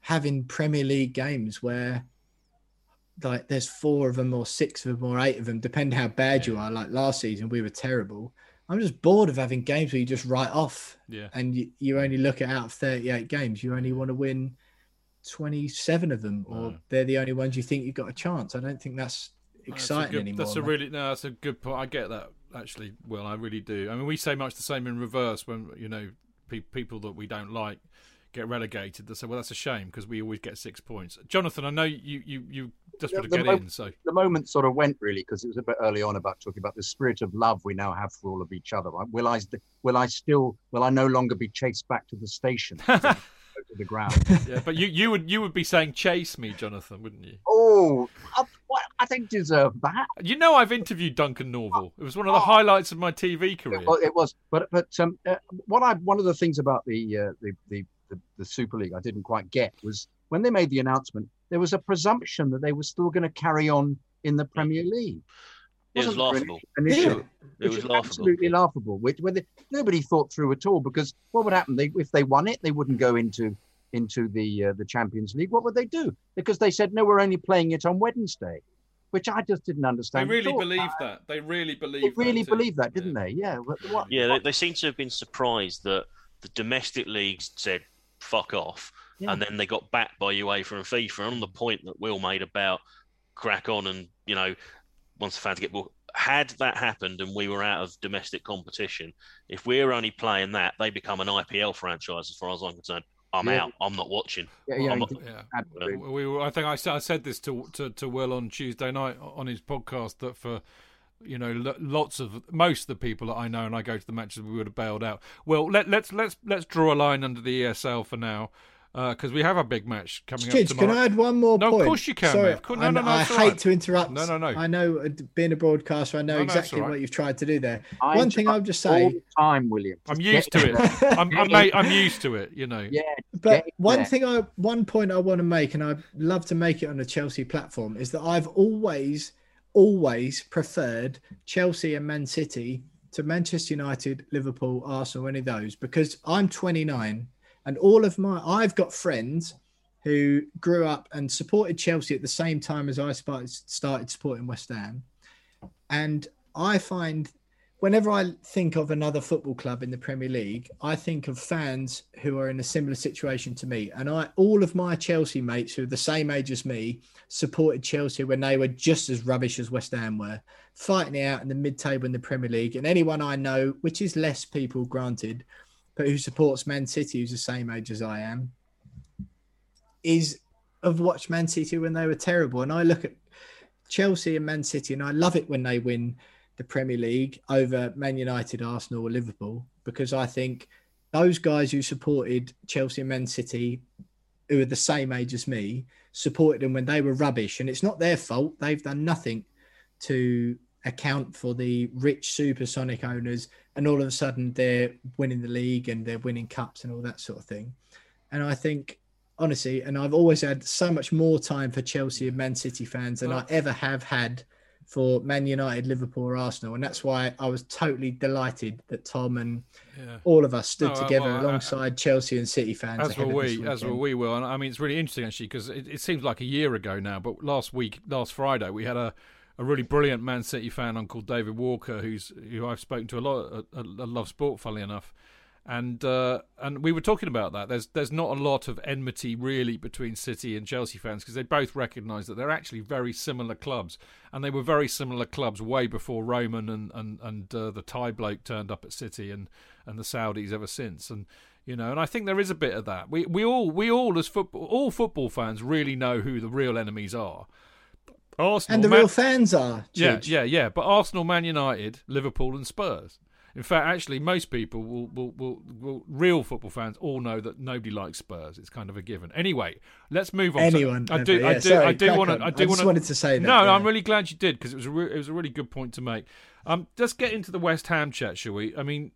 having Premier League games where like there's four of them or six of them or eight of them, depending how bad you are. Like last season, we were terrible. I'm just bored of having games where you just write off Yeah. and you, you only look at out of 38 games, you only want to win 27 of them, or No. they're the only ones you think you've got a chance. I don't think that's That's exciting good- anymore. That's a really no. That's a good point. I get that actually. Well, I really do. I mean, we say much the same in reverse when you know pe- people that we don't like get relegated. They say, "Well, that's a shame because we always get six points." Jonathan, I know you you you just want to The get mo- in. So the moment sort of went really because it was a bit early on about talking about the spirit of love we now have for all of each other. Right? Will I will I still will I no longer be chased back to the station to the ground? yeah, but you you would you would be saying chase me, Jonathan, wouldn't you? Oh, I, I think deserve that. You know, I've interviewed Duncan Norvelle. It was one of the Oh. highlights of my TV career. Well, it was, but but um, uh, what I one of the things about the, uh, the the the the Super League I didn't quite get was when they made the announcement, there was a presumption that they were still going to carry on in the Premier League. It was Wasn't there laughable. Initially, It was laughable. absolutely laughable. Which where they, nobody thought through at all. Because what would happen? They, if they won it, they wouldn't go into into the uh, the Champions League. What would they do? Because they said no, we're only playing it on Wednesday, which I just didn't understand. They really all. believed that. They really believed. They really that too. believed that, didn't they? Yeah. What, what, Yeah, they, they seem to have been surprised that the domestic leagues said "fuck off," Yeah. and then they got backed by UEFA and FIFA. And on the point that Will made about crack on and you know, once the fans get booked, had that happened and we were out of domestic competition, if we're only playing that, they become an IPL franchise. As far as I'm concerned, I'm Yeah. out. I'm not watching. Yeah, yeah, I'm not- Yeah. absolutely. We were, I think I said, I said this to, to to Will on Tuesday night on his podcast that for you know lots of most of the people that I know and I go to the matches we would have bailed out. Well, let, let's let's let's draw a line under the ESL for now because we have a big match coming Chidge, up can. I add one more No, of course you can, Sorry. Of course- no, I, no, no, I hate right. to interrupt. No, no, no. I know, uh, being a broadcaster, I know No, no, exactly all right. what you've tried to do there. I one thing I'll interrupt just all say, the time, William. I'm used to it. I'm I'm, mate, I'm used to it. You know. Yeah, but one there. thing I, one point I want to make, and I'd love to make it on the Chelsea platform, is that I've always, always preferred Chelsea and Man City to Manchester United, Liverpool, Arsenal, any of those, because I'm 29 and all of my, I've got friends who grew up and supported Chelsea at the same time as I started, supporting West Ham. And I find whenever I think of another football club in the Premier League, I think of fans who are in a similar situation to me. And I all of my Chelsea mates who are the same age as me supported Chelsea when they were just as rubbish as West Ham were, fighting it out in the mid table in the Premier League. And anyone I know, which is less people granted, but who supports Man City, who's the same age as I am, is have watched Man City when they were terrible. And I look at Chelsea and Man City, and I love it when they win the Premier League over Man United, Arsenal, or Liverpool, because I think those guys who supported Chelsea and Man City, who are the same age as me, supported them when they were rubbish. And it's not their fault. They've done nothing to account for the rich supersonic owners. And all of a sudden they're winning the league and they're winning cups and all that sort of thing. And I think, honestly, and I've always had so much more time for Chelsea and Man City fans than I ever have had for Man United, Liverpool, or Arsenal, and that's why I was totally delighted that Tom and Yeah. all of us stood No, together well, alongside Chelsea and City fans. As were we, as were we will, and I mean it's really interesting actually because it, it seems like a year ago now. But last week, last Friday, we had a, a really brilliant Man City fan on called David Walker, who's who I've spoken to a lot at Love Sport, funnily enough, and uh, and we were talking about that. There's there's not a lot of enmity really between City and Chelsea fans because they both recognise that they're actually very similar clubs, and they were very similar clubs way before Roman and and and uh, the Thai bloke turned up at City and and the Saudis ever since, and you know, and I think there is a bit of that. We we all we all as football all football fans really know who the real enemies are. Arsenal, and the Man- real fans are. yeah, yeah, yeah. But Arsenal, Man United, Liverpool, and Spurs. In fact, actually, most people will, will, will, will, real football fans all know that nobody likes Spurs. It's kind of a given. Anyway, let's move on. to- Anyone? I do, ever, I yeah, do, sorry, I do want to. I do just want wanted to say that, No, yeah. I'm really glad you did because it was a re- it was a really good point to make. Um, let's get into the West Ham chat, shall we? I mean,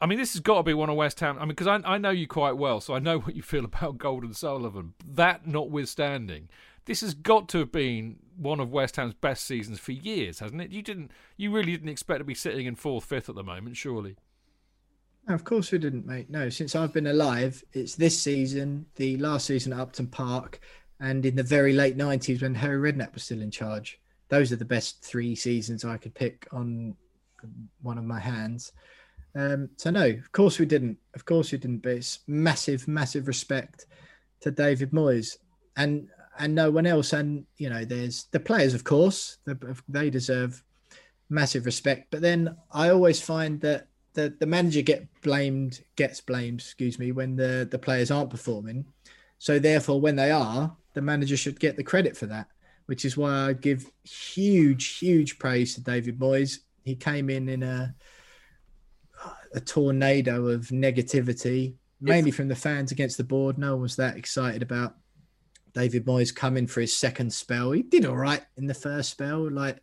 I mean, this has got to be one of West Ham. I mean, because I, I know you quite well, so I know what you feel about Gold and Sullivan. That notwithstanding, this has got to have been one of West Ham's best seasons for years, hasn't it? You didn't, you really didn't expect to be sitting in fourth, fifth at the moment, surely. of course we didn't, mate. No, since I've been alive, it's this season, the last season at Upton Park, and in the very late nineties when Harry Redknapp was still in charge. Those are the best three seasons I could pick on one of my hands. Um, so no, of course we didn't. Of course we didn't. But it's massive, massive respect to David Moyes and and no one else. And you know, there's the players, of course, they, they deserve massive respect. But then I always find that the the manager get blamed, gets blamed, excuse me, when the the players aren't performing. So therefore, when they are, the manager should get the credit for that. Which is why I give huge, huge praise to David Moyes. He came in in a a tornado of negativity, mainly from the fans against the board. No one was that excited about David Moyes come in for his second spell. He did all right in the first spell. Like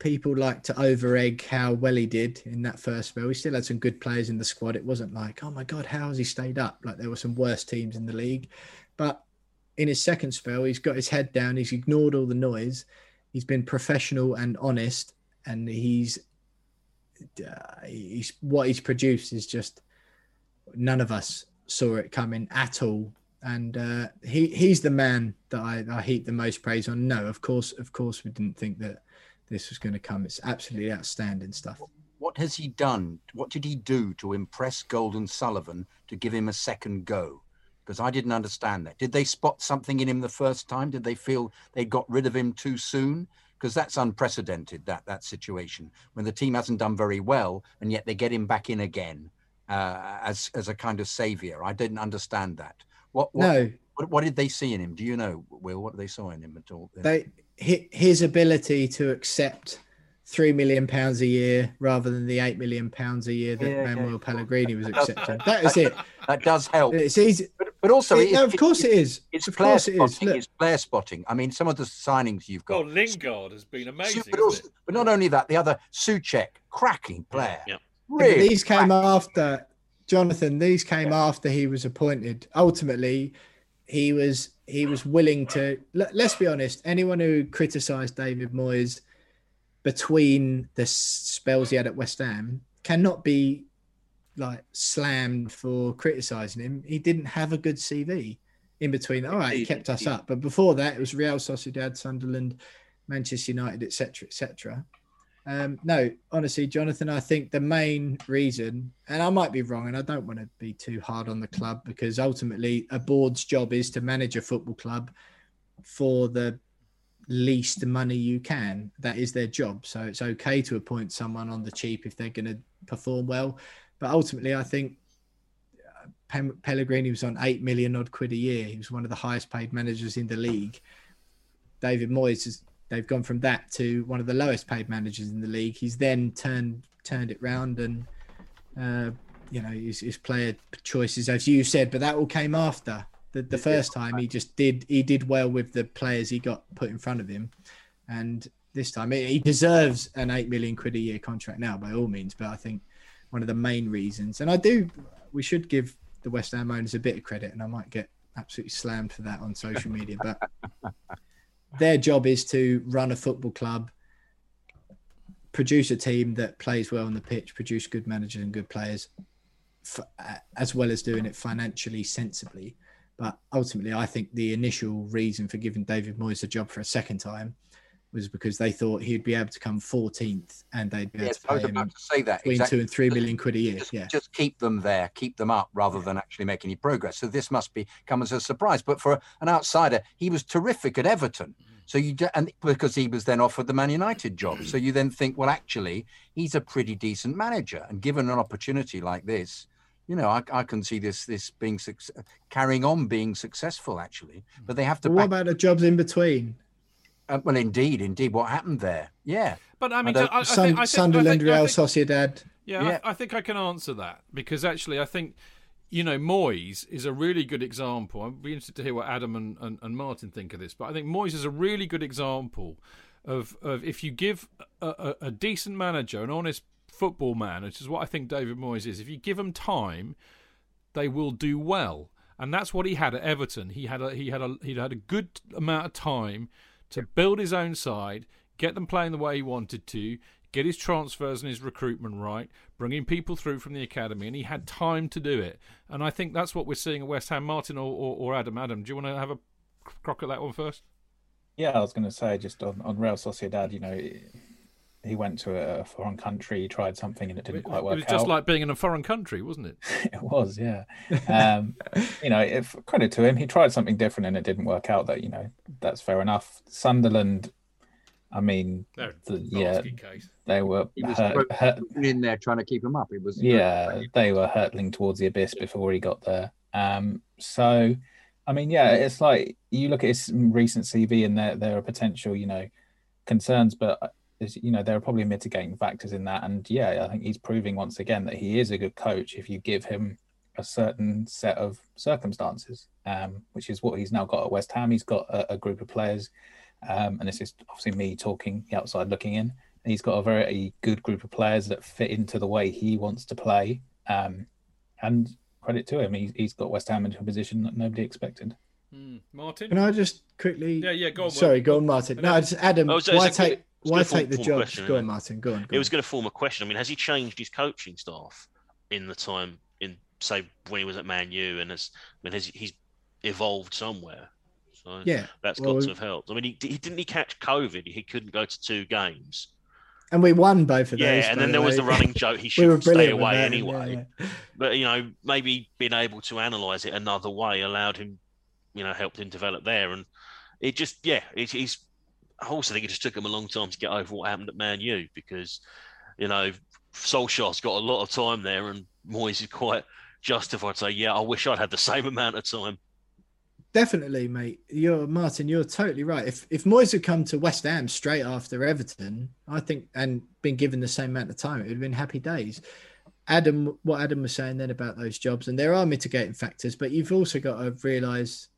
people like to over egg how well he did in that first spell. He still had some good players in the squad. It wasn't like, oh my God, how has he stayed up? Like there were some worse teams in the league. But in his second spell, he's got his head down. He's ignored all the noise. He's been professional and honest, and he's uh, he's what he's produced is just none of us saw it coming at all. And uh, he he's the man that I, I heap the most praise on. No, of course, of course, we didn't think that this was going to come. It's absolutely outstanding stuff. What has he done? What did he do to impress Gold and Sullivan to give him a second go? Because I didn't understand that. Did they spot something in him the first time? Did they feel they got rid of him too soon? because that's unprecedented that that situation when the team hasn't done very well and yet they get him back in again uh, as as a kind of savior. I didn't understand that. What, what no. What, what, did they see in him? Do you know, Will? What they saw in him at all? They his ability to accept three million pounds a year rather than the eight million pounds a year that yeah, Manuel yeah. Pellegrini was accepting. That is it. That does help. It's easy. But, but also, it, no, of course it is. It's of player spotting. It is. It's player spotting. I mean, some of the signings you've got. Oh, Lingard has been amazing. But, also, but not only that, the other Soucek, cracking player. Yeah. Really these came cracking. after Jonathan. These came yeah. after he was appointed. Ultimately, he was he was willing to. Let, let's be honest. Anyone who criticised David Moyes between the spells he had at West Ham cannot be like slammed for criticizing him. He didn't have a good CV in between. All right, he kept us up, but before that, it was Real Sociedad, Sunderland, Manchester United, etc., etc. Um, no, honestly, Jonathan, I think the main reason, and I might be wrong, and I don't want to be too hard on the club because ultimately a board's job is to manage a football club for the least money you can. That is their job. So it's okay to appoint someone on the cheap if they're going to perform well. But ultimately, I think uh, Pellegrini was on eight million odd quid a year. He was one of the highest paid managers in the league. David Moyes has they've gone from that to one of the lowest paid managers in the league. He's then turned turned it round and uh, you know his, his player choices, as you said, but that all came after. The, the first time he just did he did well with the players he got put in front of him, and this time he deserves an eight million quid a year contract now by all means. But I think one of the main reasons, and I do we should give the West Ham owners a bit of credit, and I might get absolutely slammed for that on social media, but their job is to run a football club, produce a team that plays well on the pitch, produce good managers and good players, uh, as well as doing it financially sensibly. But ultimately, I think the initial reason for giving David Moyes a job for a second time was because they thought he'd be able to come 14th and they'd be able yes, to pay I was about to say that between exactly. two and three million quid a year. Just, yeah, just keep them there, keep them up, rather yeah. than actually make any progress. So this must be come as a surprise. But for an outsider, he was terrific at Everton. Mm-hmm. So you and because he was then offered the Man United job. So mm. you then think, well, actually, he's a pretty decent manager, and given an opportunity like this, you know, I, I can see this this being carrying on being successful actually, mm. but they have to. Well, what about the jobs in between? Uh, well, indeed, indeed, what happened there? Yeah, but I mean, I, I, I Sun, think, I Sunderland, think, Real Sociedad. Yeah, yeah. I, think I can answer that because actually, I think you know Moyes is a really good example. I'd be interested to hear what Adam and, and, and Martin think of this, but I think Moyes is a really good example of of if you give a, a, a decent manager, an honest football man, which is what I think David Moyes is. If you give them time, they will do well, and that's what he had at Everton. He had a he had a he had a good amount of time to build his own side, get them playing the way he wanted to, get his transfers and his recruitment right, bringing people through from the academy, and he had time to do it. And I think that's what we're seeing at West Ham. Martin or, or, or Adam. Adam, do you want to have a crack at that one first? Yeah, I was going to say just on, on Real Sociedad, you know, he went to a foreign country, tried something, and it didn't quite work out. It was just out. like being in a foreign country, wasn't it? it was, yeah. Um, you know, if credit to him, he tried something different and it didn't work out. That you know, that's fair enough. Sunderland, I mean, the, yeah, case. they were hurt, hurt, in there trying to keep him up. It was yeah, they were hurtling towards the abyss before he got there. Um, so, I mean, yeah, it's like you look at his recent CV and there there are potential, you know, concerns, but you know there are probably mitigating factors in that. And yeah i think he's proving once again that he is a good coach if you give him a certain set of circumstances um, which is what he's now got at west ham. He's got a, a group of players um, and this is obviously me talking the outside looking in. He's got a very good group of players that fit into the way he wants to play um, and credit to him he, he's got west ham into a position that nobody expected. Mm. martin? Can i just quickly yeah yeah go on sorry go on martin. No just adam oh, so why take why take the job? Question, go on, Martin. Go on. Go it was going to form a question. I mean, has he changed his coaching staff in the time in say when he was at Man U, and has I mean has he's evolved somewhere? So yeah, that's well, got to have helped. I mean, he, he didn't he catch COVID? He couldn't go to two games. And we won both of yeah, those. Yeah, and then there was the running joke he should we stay away anyway. Yeah, yeah. But you know, maybe being able to analyze it another way allowed him, you know, helped him develop there. And it just, yeah, it, he's I also think it just took him a long time to get over what happened at Man U because, you know, Solskjaer's got a lot of time there, and Moyes is quite justified to say, "Yeah, I wish I'd had the same amount of time." Definitely, mate. You're Martin. You're totally right. If if Moyes had come to West Ham straight after Everton, I think, and been given the same amount of time, it would have been happy days. Adam, what Adam was saying then about those jobs, and there are mitigating factors, but you've also got to realise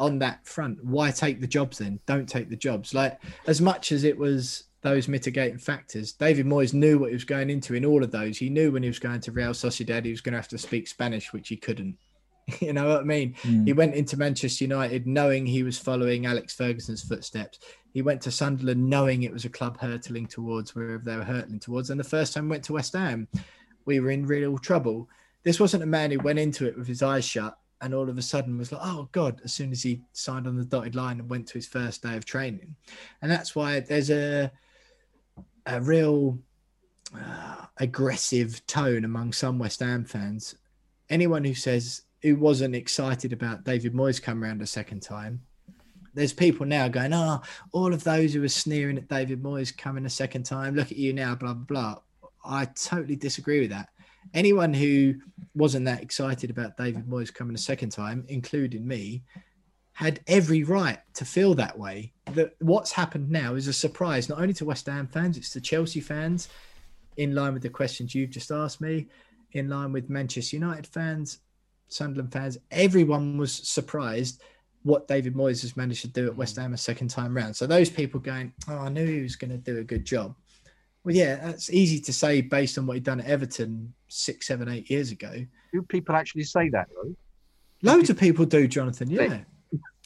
on that front, why take the jobs then? Don't take the jobs. Like as much as it was those mitigating factors, David Moyes knew what he was going into in all of those. He knew when he was going to Real Sociedad, he was going to have to speak Spanish, which he couldn't. you know what I mean? Mm. He went into Manchester United knowing he was following Alex Ferguson's footsteps. He went to Sunderland knowing it was a club hurtling towards wherever they were hurtling towards. And the first time we went to West Ham, we were in real trouble. This wasn't a man who went into it with his eyes shut and all of a sudden was like, oh God, as soon as he signed on the dotted line and went to his first day of training. And that's why there's a, a real uh, aggressive tone among some West Ham fans. Anyone who says, who wasn't excited about David Moyes coming around a second time, there's people now going, oh, all of those who were sneering at David Moyes coming a second time, look at you now, blah, blah, blah. I totally disagree with that anyone who wasn't that excited about David Moyes coming a second time, including me, had every right to feel that way. That what's happened now is a surprise, not only to West Ham fans, it's to Chelsea fans, in line with the questions you've just asked me, in line with Manchester United fans, Sunderland fans. Everyone was surprised what David Moyes has managed to do at West mm. Ham a second time round. So those people going, Oh, I knew he was going to do a good job. Well, yeah, that's easy to say based on what he'd done at Everton six, seven, eight years ago. Do people actually say that though? Loads of people do, Jonathan. Yeah.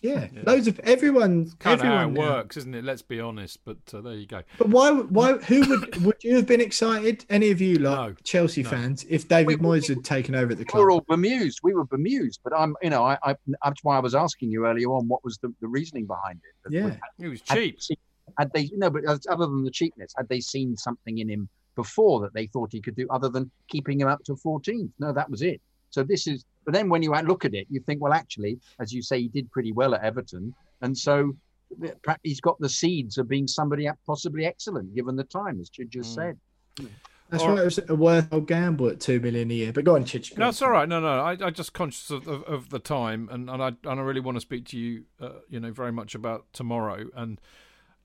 Yeah. yeah. loads of everyone. Kind everyone of how it works, isn't it? Let's be honest. But uh, there you go. But why? Why? Who would? would you have been excited? Any of you, like no, Chelsea no. fans, if David we, Moyes had taken over at the club? We were all bemused. We were bemused. But I'm, you know, I, I that's why I was asking you earlier on what was the, the reasoning behind it. Yeah, it was cheap. Had they, you know, but other than the cheapness, had they seen something in him before that they thought he could do other than keeping him up to 14th? No, that was it. So this is, but then when you look at it, you think, well, actually, as you say, he did pretty well at Everton. And so he's got the seeds of being somebody possibly excellent given the time, as Chid just mm. said. That's right. It was a worthwhile gamble at two million a year. But go on, Chich. No, it's all right. No, no. I, I just conscious of, of, of, the time, and, and I and I really want to speak to you, uh, you know, very much about tomorrow. And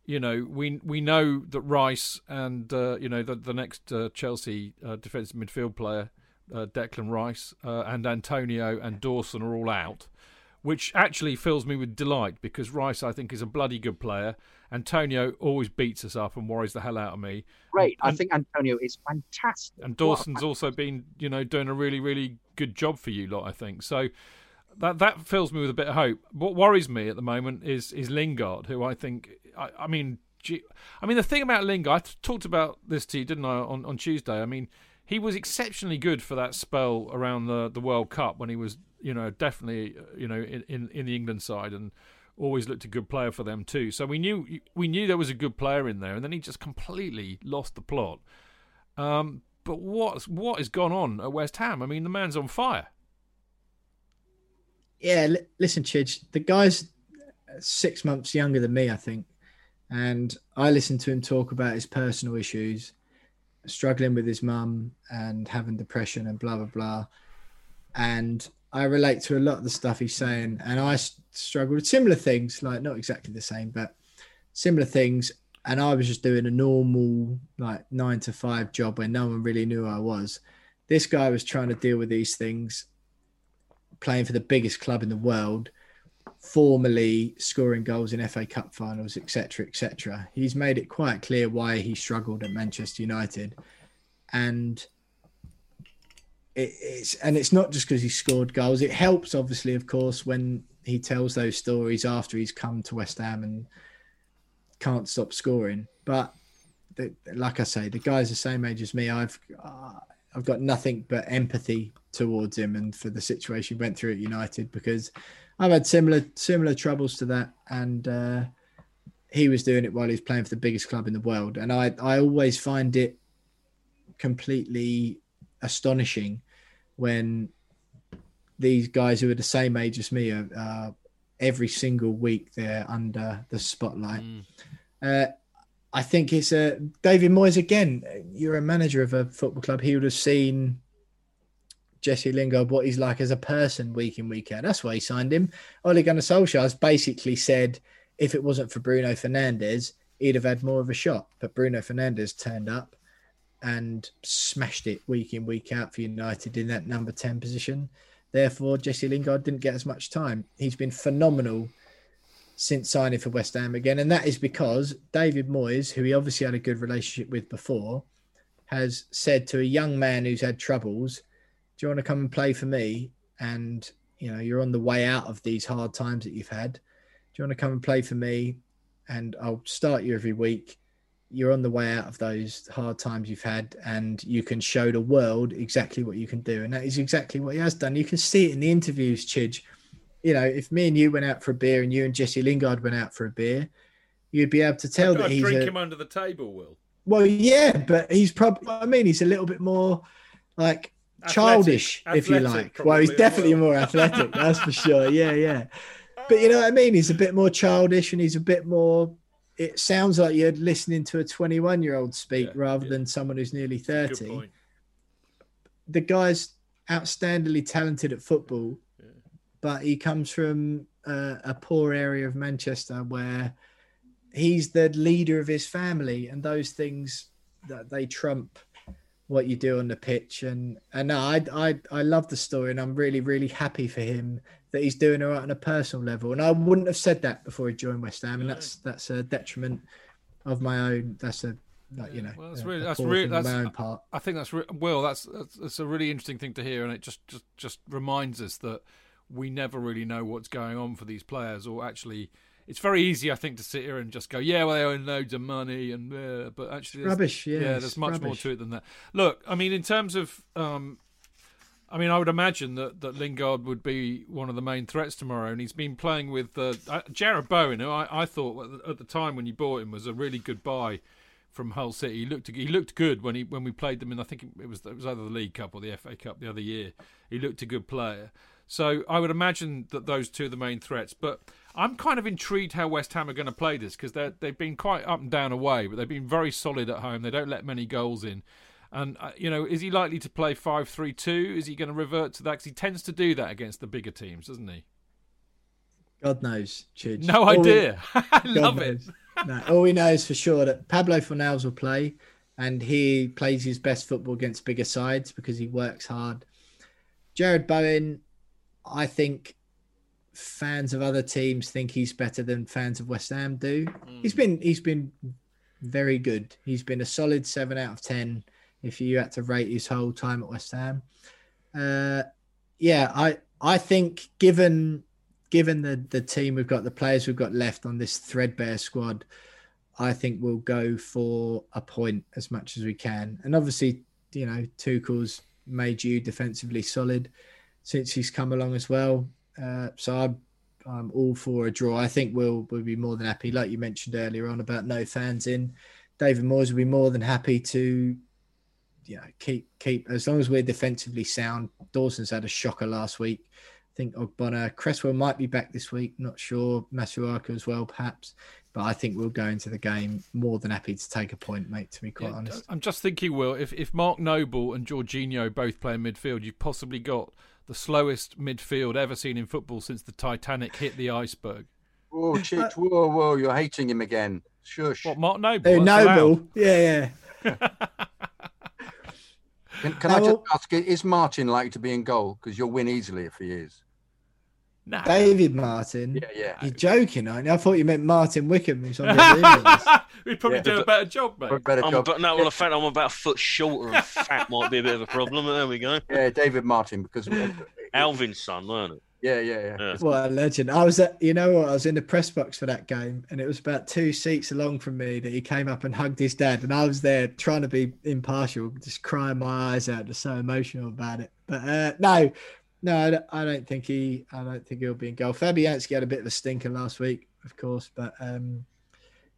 you know, we we know that Rice and uh, you know the the next uh, Chelsea uh, defensive midfield player, uh, Declan Rice, uh, and Antonio and Dawson are all out. which actually fills me with delight because Rice, I think, is a bloody good player. Antonio always beats us up and worries the hell out of me. Great. And, I think Antonio is fantastic. And Dawson's also been, you know, doing a really, really good job for you lot, I think. So that that fills me with a bit of hope. What worries me at the moment is is Lingard, who I think, I, I mean, I mean, the thing about Lingard, I talked about this to you, didn't I, on, on Tuesday? I mean, he was exceptionally good for that spell around the, the World Cup when he was, you know, definitely, you know, in, in, in the England side and always looked a good player for them too. So we knew we knew there was a good player in there, and then he just completely lost the plot. Um, but what what has gone on at West Ham? I mean, the man's on fire. Yeah, li- listen, Chidge, the guy's six months younger than me, I think, and I listened to him talk about his personal issues, struggling with his mum and having depression and blah blah blah, and I relate to a lot of the stuff he's saying, and I struggle with similar things, like not exactly the same, but similar things. And I was just doing a normal, like nine to five job where no one really knew I was. This guy was trying to deal with these things, playing for the biggest club in the world, formerly scoring goals in FA Cup finals, etc., etc. He's made it quite clear why he struggled at Manchester United, and it, it's and it's not just because he scored goals. It helps, obviously, of course, when he tells those stories after he's come to West Ham and can't stop scoring. But the, like I say, the guy's the same age as me. I've uh, I've got nothing but empathy towards him and for the situation he went through at United because I've had similar similar troubles to that, and uh, he was doing it while he was playing for the biggest club in the world. And I I always find it completely astonishing when these guys who are the same age as me are uh, every single week they're under the spotlight. Mm. Uh, I think it's a uh, David Moyes again. You're a manager of a football club. He would have seen Jesse Lingard what he's like as a person week in week out. That's why he signed him. Ole Gunnar Solskjaer has basically said if it wasn't for Bruno Fernandes, he'd have had more of a shot. But Bruno Fernandes turned up and smashed it week in, week out for United in that number 10 position. Therefore, Jesse Lingard didn't get as much time. He's been phenomenal since signing for West Ham again. And that is because David Moyes, who he obviously had a good relationship with before, has said to a young man who's had troubles, Do you want to come and play for me? And, you know, you're on the way out of these hard times that you've had. Do you want to come and play for me? And I'll start you every week you're on the way out of those hard times you've had and you can show the world exactly what you can do and that is exactly what he has done you can see it in the interviews chidge you know if me and you went out for a beer and you and jesse lingard went out for a beer you'd be able to tell that he's drink a, him under the table will well yeah but he's probably i mean he's a little bit more like athletic, childish athletic, if you like well he's definitely well. more athletic that's for sure yeah yeah but you know what i mean he's a bit more childish and he's a bit more it sounds like you're listening to a 21 year old speak yeah, rather yeah. than someone who's nearly 30. The guy's outstandingly talented at football. But he comes from a poor area of Manchester where he's the leader of his family, and those things that they trump what you do on the pitch. And and no, I I I love the story, and I'm really really happy for him that he's doing all right on a personal level. And I wouldn't have said that before he joined West Ham, and that's that's a detriment of my own. That's a like, you know, well, that's really that's really that's my own part. I think that's re- well, that's, that's that's a really interesting thing to hear, and it just just just reminds us that we never really know what's going on for these players, or actually. It's very easy, I think, to sit here and just go, "Yeah, well, they own loads of money," and uh, but actually, rubbish. Yeah, yeah, there's much rubbish. more to it than that. Look, I mean, in terms of um, I mean, I would imagine that, that Lingard would be one of the main threats tomorrow, and he's been playing with uh, Jarrod Bowen, who I, I thought at the time when you bought him was a really good buy from Hull City. He looked he looked good when he when we played them in I think it was it was either the League Cup or the FA Cup the other year. He looked a good player. So I would imagine that those two are the main threats. But I'm kind of intrigued how West Ham are going to play this because they they've been quite up and down away, but they've been very solid at home. They don't let many goals in. And uh, you know, is he likely to play five-three-two? Is he going to revert to that? Because he tends to do that against the bigger teams, doesn't he? God knows, Chidge. No all idea. We, I love knows. it. no, all we know is for sure that Pablo Fornals will play, and he plays his best football against bigger sides because he works hard. Jarrod Bowen, I think, fans of other teams think he's better than fans of West Ham do. Hmm. He's been he's been very good. He's been a solid seven out of ten if you had to rate his whole time at West Ham. Uh, yeah, I I think given given the the team we've got, the players we've got left on this threadbare squad, I think we'll go for a point as much as we can. And obviously, you know, Tuchel's made you defensively solid since he's come along as well. Uh, so I'm I'm all for a draw. I think we'll we'll be more than happy, like you mentioned earlier on about no fans in. David Moyes will be more than happy to, you know, keep keep as long as we're defensively sound. Dawson's had a shocker last week. I think Ogbonna Cresswell might be back this week. Not sure. Masuaku as well, perhaps. But I think we'll go into the game more than happy to take a point, mate. To be quite Yeah, honest. I'm just thinking, Will, if if Mark Noble and Jorginho both play in midfield, you've possibly got the slowest midfield ever seen in football since the Titanic hit the iceberg. Whoa, Chich, whoa, whoa, you're hating him again. Shush. What, Mark Noble? Oh, Noble. allowed. Yeah, yeah. Can, can I I just will- ask, is Martin likely to be in goal? Because you'll win easily if he is. Nah. David Martin. Yeah, yeah. You're joking, aren't you? I thought you meant Martin Wickham, who's on the We'd probably Yeah. do a better job, mate. A better I'm job. but no, well, the fact I'm about a foot shorter and fat might be a bit of a problem. There we go. Yeah, David Martin, because. Alvin's son, weren't it? Yeah, yeah, yeah. Yeah. What a legend. I was at, you know what? I was in the press box for that game, and it was about two seats along from me that he came up and hugged his dad. And I was there trying to be impartial, just crying my eyes out, just so emotional about it. But uh, no, no, I don't, I don't think he, I don't think he'll be in goal. Fabianski had a bit of a stinker last week, of course, but um,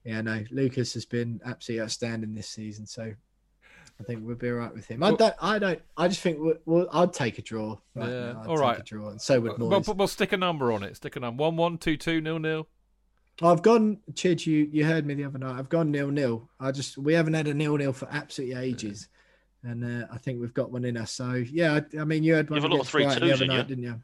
yeah, no, Lucas has been absolutely outstanding this season. So I think we'll be all right with him. I don't, I don't, I just think we'll, we'll, I'd take a draw. Right Yeah, now. I'd all take right. a draw, and so would Well, Moyes. we'll, we'll stick a number on it. Stick a number. One one two two nil nil. I've gone, Chid. You you heard me the other night. I've gone nil nil. I just we haven't had a nil nil for absolutely ages, and uh, I think we've got one in us. So yeah, I, I mean you had one. You one have a lot of against three Brighton the other in you. night, didn't you?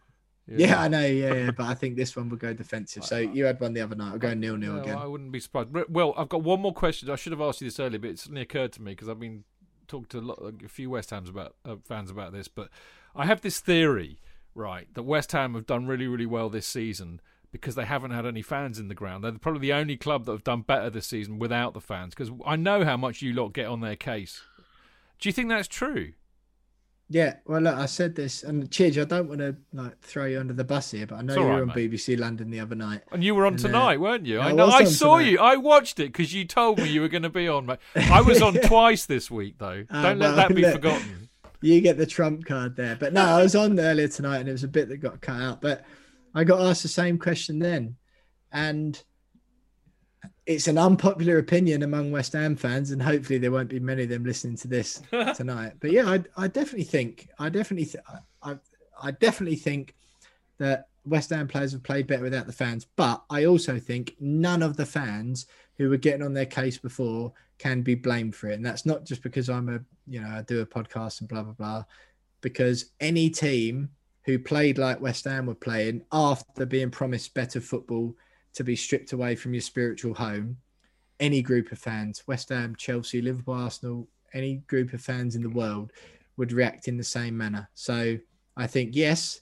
Yeah. I know. Yeah, yeah, but I think this one will go defensive. So you had one the other night. I'll go nil nil No, again. I wouldn't be surprised. Well, I've got one more question. I should have asked you this earlier, but it suddenly occurred to me because I've been talking to a, lot, a few West Ham's about uh, fans about this. But I have this theory, right, that West Ham have done really, really well this season because they haven't had any fans in the ground. They're probably the only club that have done better this season without the fans. Because I know how much you lot get on their case. Do you think that's true? Yeah. Well, look, I said this, and Chidge, I don't want to like throw you under the bus here, but I know It's you were right, on mate. BBC London the other night. And you were on And, uh, tonight, weren't you? I I know. I saw tonight. you. I watched it because you told me you were going to be on. Mate. I was on twice this week, though. Ah, Don't let well, that be look. forgotten. You get the trump card there. But no, I was on earlier tonight and it was a bit that got cut out. But I got asked the same question then. And it's an unpopular opinion among West Ham fans, and hopefully there won't be many of them listening to this tonight. But yeah, I, I definitely think, I definitely, th- I, I definitely think that West Ham players have played better without the fans. But I also think none of the fans who were getting on their case before can be blamed for it. And that's not just because I'm a, you know, I do a podcast and blah, blah, blah. Because any team who played like West Ham were playing after being promised better football to be stripped away from your spiritual home, any group of fans, West Ham, Chelsea, Liverpool, Arsenal, any group of fans in the world would react in the same manner. So I think, yes,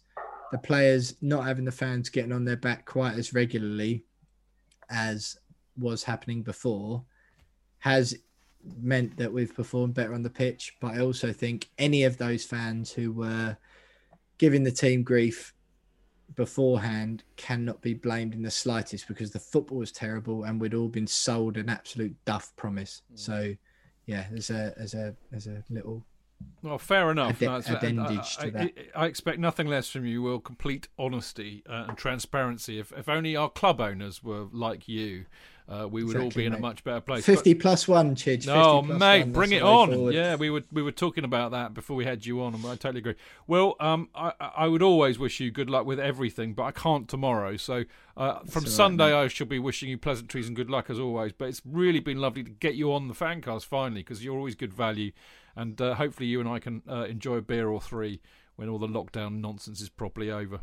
the players not having the fans getting on their back quite as regularly as was happening before has meant that we've performed better on the pitch. But I also think any of those fans who were giving the team grief beforehand cannot be blamed in the slightest because the football was terrible and we'd all been sold an absolute duff promise. So yeah, as a as a as a little Well, fair enough. Adde- That's- appendage I, to that. I, I expect nothing less from you, Will. Complete honesty uh, and transparency. If if only our club owners were like you, uh, we would all be in a much better place. fifty plus one, Chidge. 50 No, mate, one, bring it on. forward. Yeah, we were we were talking about that before we had you on, and I totally agree. Well, um, I I would always wish you good luck with everything, but I can't tomorrow. So uh, from right, Sunday, mate. I shall be wishing you pleasantries and good luck as always. But it's really been lovely to get you on the fancast finally because you're always good value, and uh, hopefully you and I can uh, enjoy a beer or three when all the lockdown nonsense is properly over.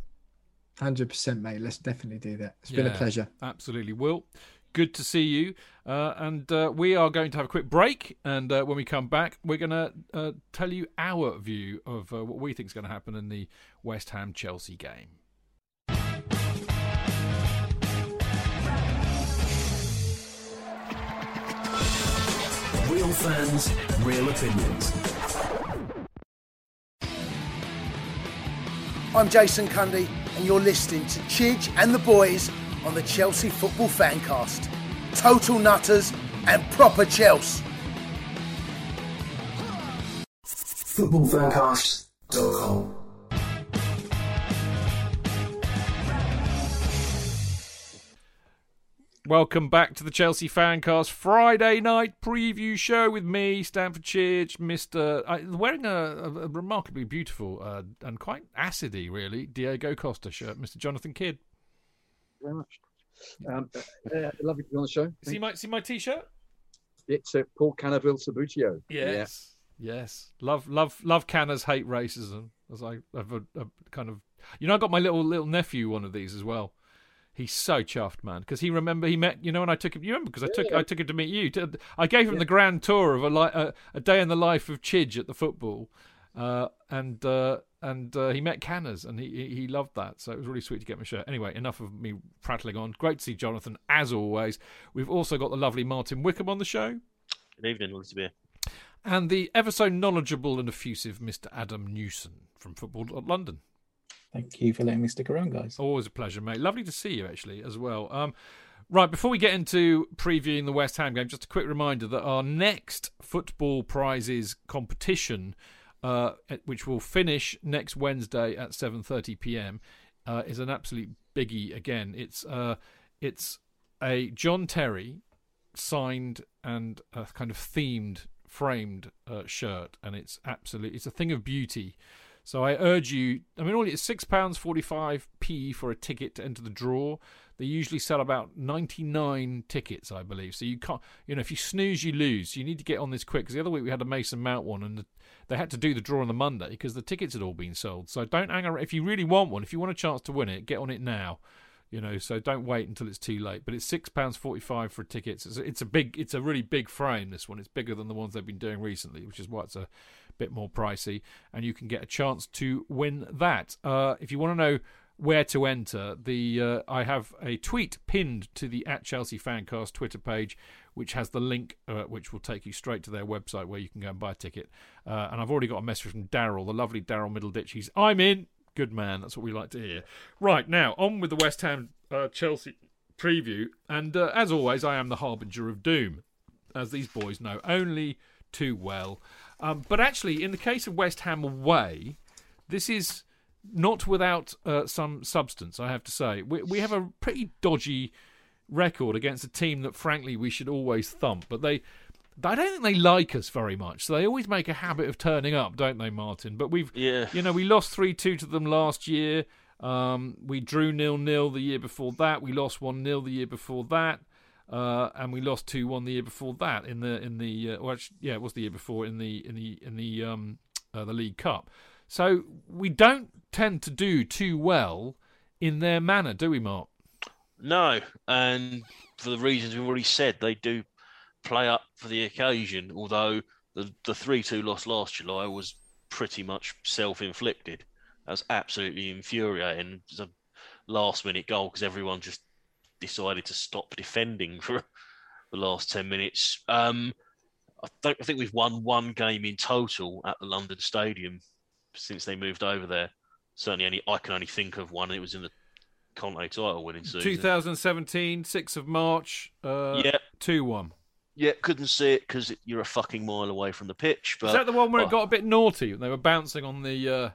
Hundred percent, mate. Let's definitely do that. It's been a pleasure. Absolutely, Will good to see you. Uh, and uh, we are going to have a quick break. And uh, when we come back, we're going to uh, tell you our view of uh, what we think is going to happen in the West Ham Chelsea game. Real fans, real opinions. I'm Jason Cundy, and you're listening to Chidge and the Boys on the Chelsea Football Fancast. Total nutters and proper Chelsea. Footballfancast.com. Welcome back to the Chelsea Fancast Friday night preview show with me, Stamford Chidge, Mr. Uh, wearing a, a, a remarkably beautiful uh, and quite acidy, really, Diego Costa shirt, Mr. Jonathan Kydd. Very much. Um, uh, uh, lovely to be on the show. See my see my t-shirt? It's uh, Paul Canoville Subbuteo. Yes, yes. Love love love Canners hate racism. As I have a, a kind of you know I got my little little nephew one of these as well. He's so chuffed, man, because he remember he met you know when I took him. You remember because I took Yeah. I took him to meet you. To- I gave him the grand tour of a, li- a a day in the life of Chidge at the football, uh, and uh, and uh, he met Canners and he he he loved that. So it was really sweet to get my shirt. Anyway, enough of me prattling on. Great to see Jonathan as always. We've also got the lovely Martin Wickham on the show. Good evening, lovely to be here. And the ever so knowledgeable and effusive Mr. Adam Newson from Football London. Thank you for letting me stick around, guys. Always a pleasure, mate. Lovely to see you, actually, as well. Um, right, before we get into previewing the West Ham game, just a quick reminder that our next football prizes competition, uh, which will finish next Wednesday at 7:30 p.m., uh, is an absolute biggie. Again, it's uh, it's a John Terry signed and a kind of themed framed uh, shirt, and it's absolutely it's a thing of beauty. So I urge you. I mean, only it's six pounds forty five p for a ticket to enter the draw. They usually sell about ninety nine tickets, I believe. So you can't, you know, if you snooze, you lose. You need to get on this quick because the other week we had a Mason Mount one, and the, they had to do the draw on the Monday because the tickets had all been sold. So don't hang around. If you really want one, if you want a chance to win it, get on it now. You know, so don't wait until it's too late. But it's six pounds forty-five for tickets. It's it's a big, it's a really big frame. This one, it's bigger than the ones they've been doing recently, which is why it's a bit more pricey. And you can get a chance to win that. Uh, if you want to know where to enter, the uh, I have a tweet pinned to the at Chelsea Fancast Twitter page, which has the link, uh, which will take you straight to their website where you can go and buy a ticket. Uh, and I've already got a message from Daryl, the lovely Daryl Middleditch. He's I'm in. Good man. That's what we like to hear. Right now, on with the West Ham uh, Chelsea preview. And uh, as always, I am the harbinger of doom, as these boys know only too well. Um, but actually, in the case of West Ham away, this is not without uh, some substance, I have to say. We, we have a pretty dodgy record against a team that, frankly, we should always thump. But they, I don't think they like us very much. So they always make a habit of turning up, don't they, Martin? But we've, Yeah. you know, we lost three two to them last year. Um, we drew nil nil the year before that. We lost one 0 the year before that. Uh, and we lost two one the year before that in the in the uh, well, actually, yeah, it was the year before in the in the in the um uh, the League Cup. So we don't tend to do too well in their manor, do we, Mark? No, and for the reasons we've already said, they do play up for the occasion. Although the the three two loss last July was pretty much self inflicted. That was absolutely infuriating. It was a last minute goal because everyone just decided to stop defending for the last ten minutes. Um, I, I think we've won one game in total at the London Stadium since they moved over there. Certainly, only I can only think of one. It was in the Conte title winning season. 2017, 6th of March, uh, Yeah. 2 1. Yeah, couldn't see it because you're a fucking mile away from the pitch. But Is that the one where it got a bit naughty? They were bouncing on the. Uh...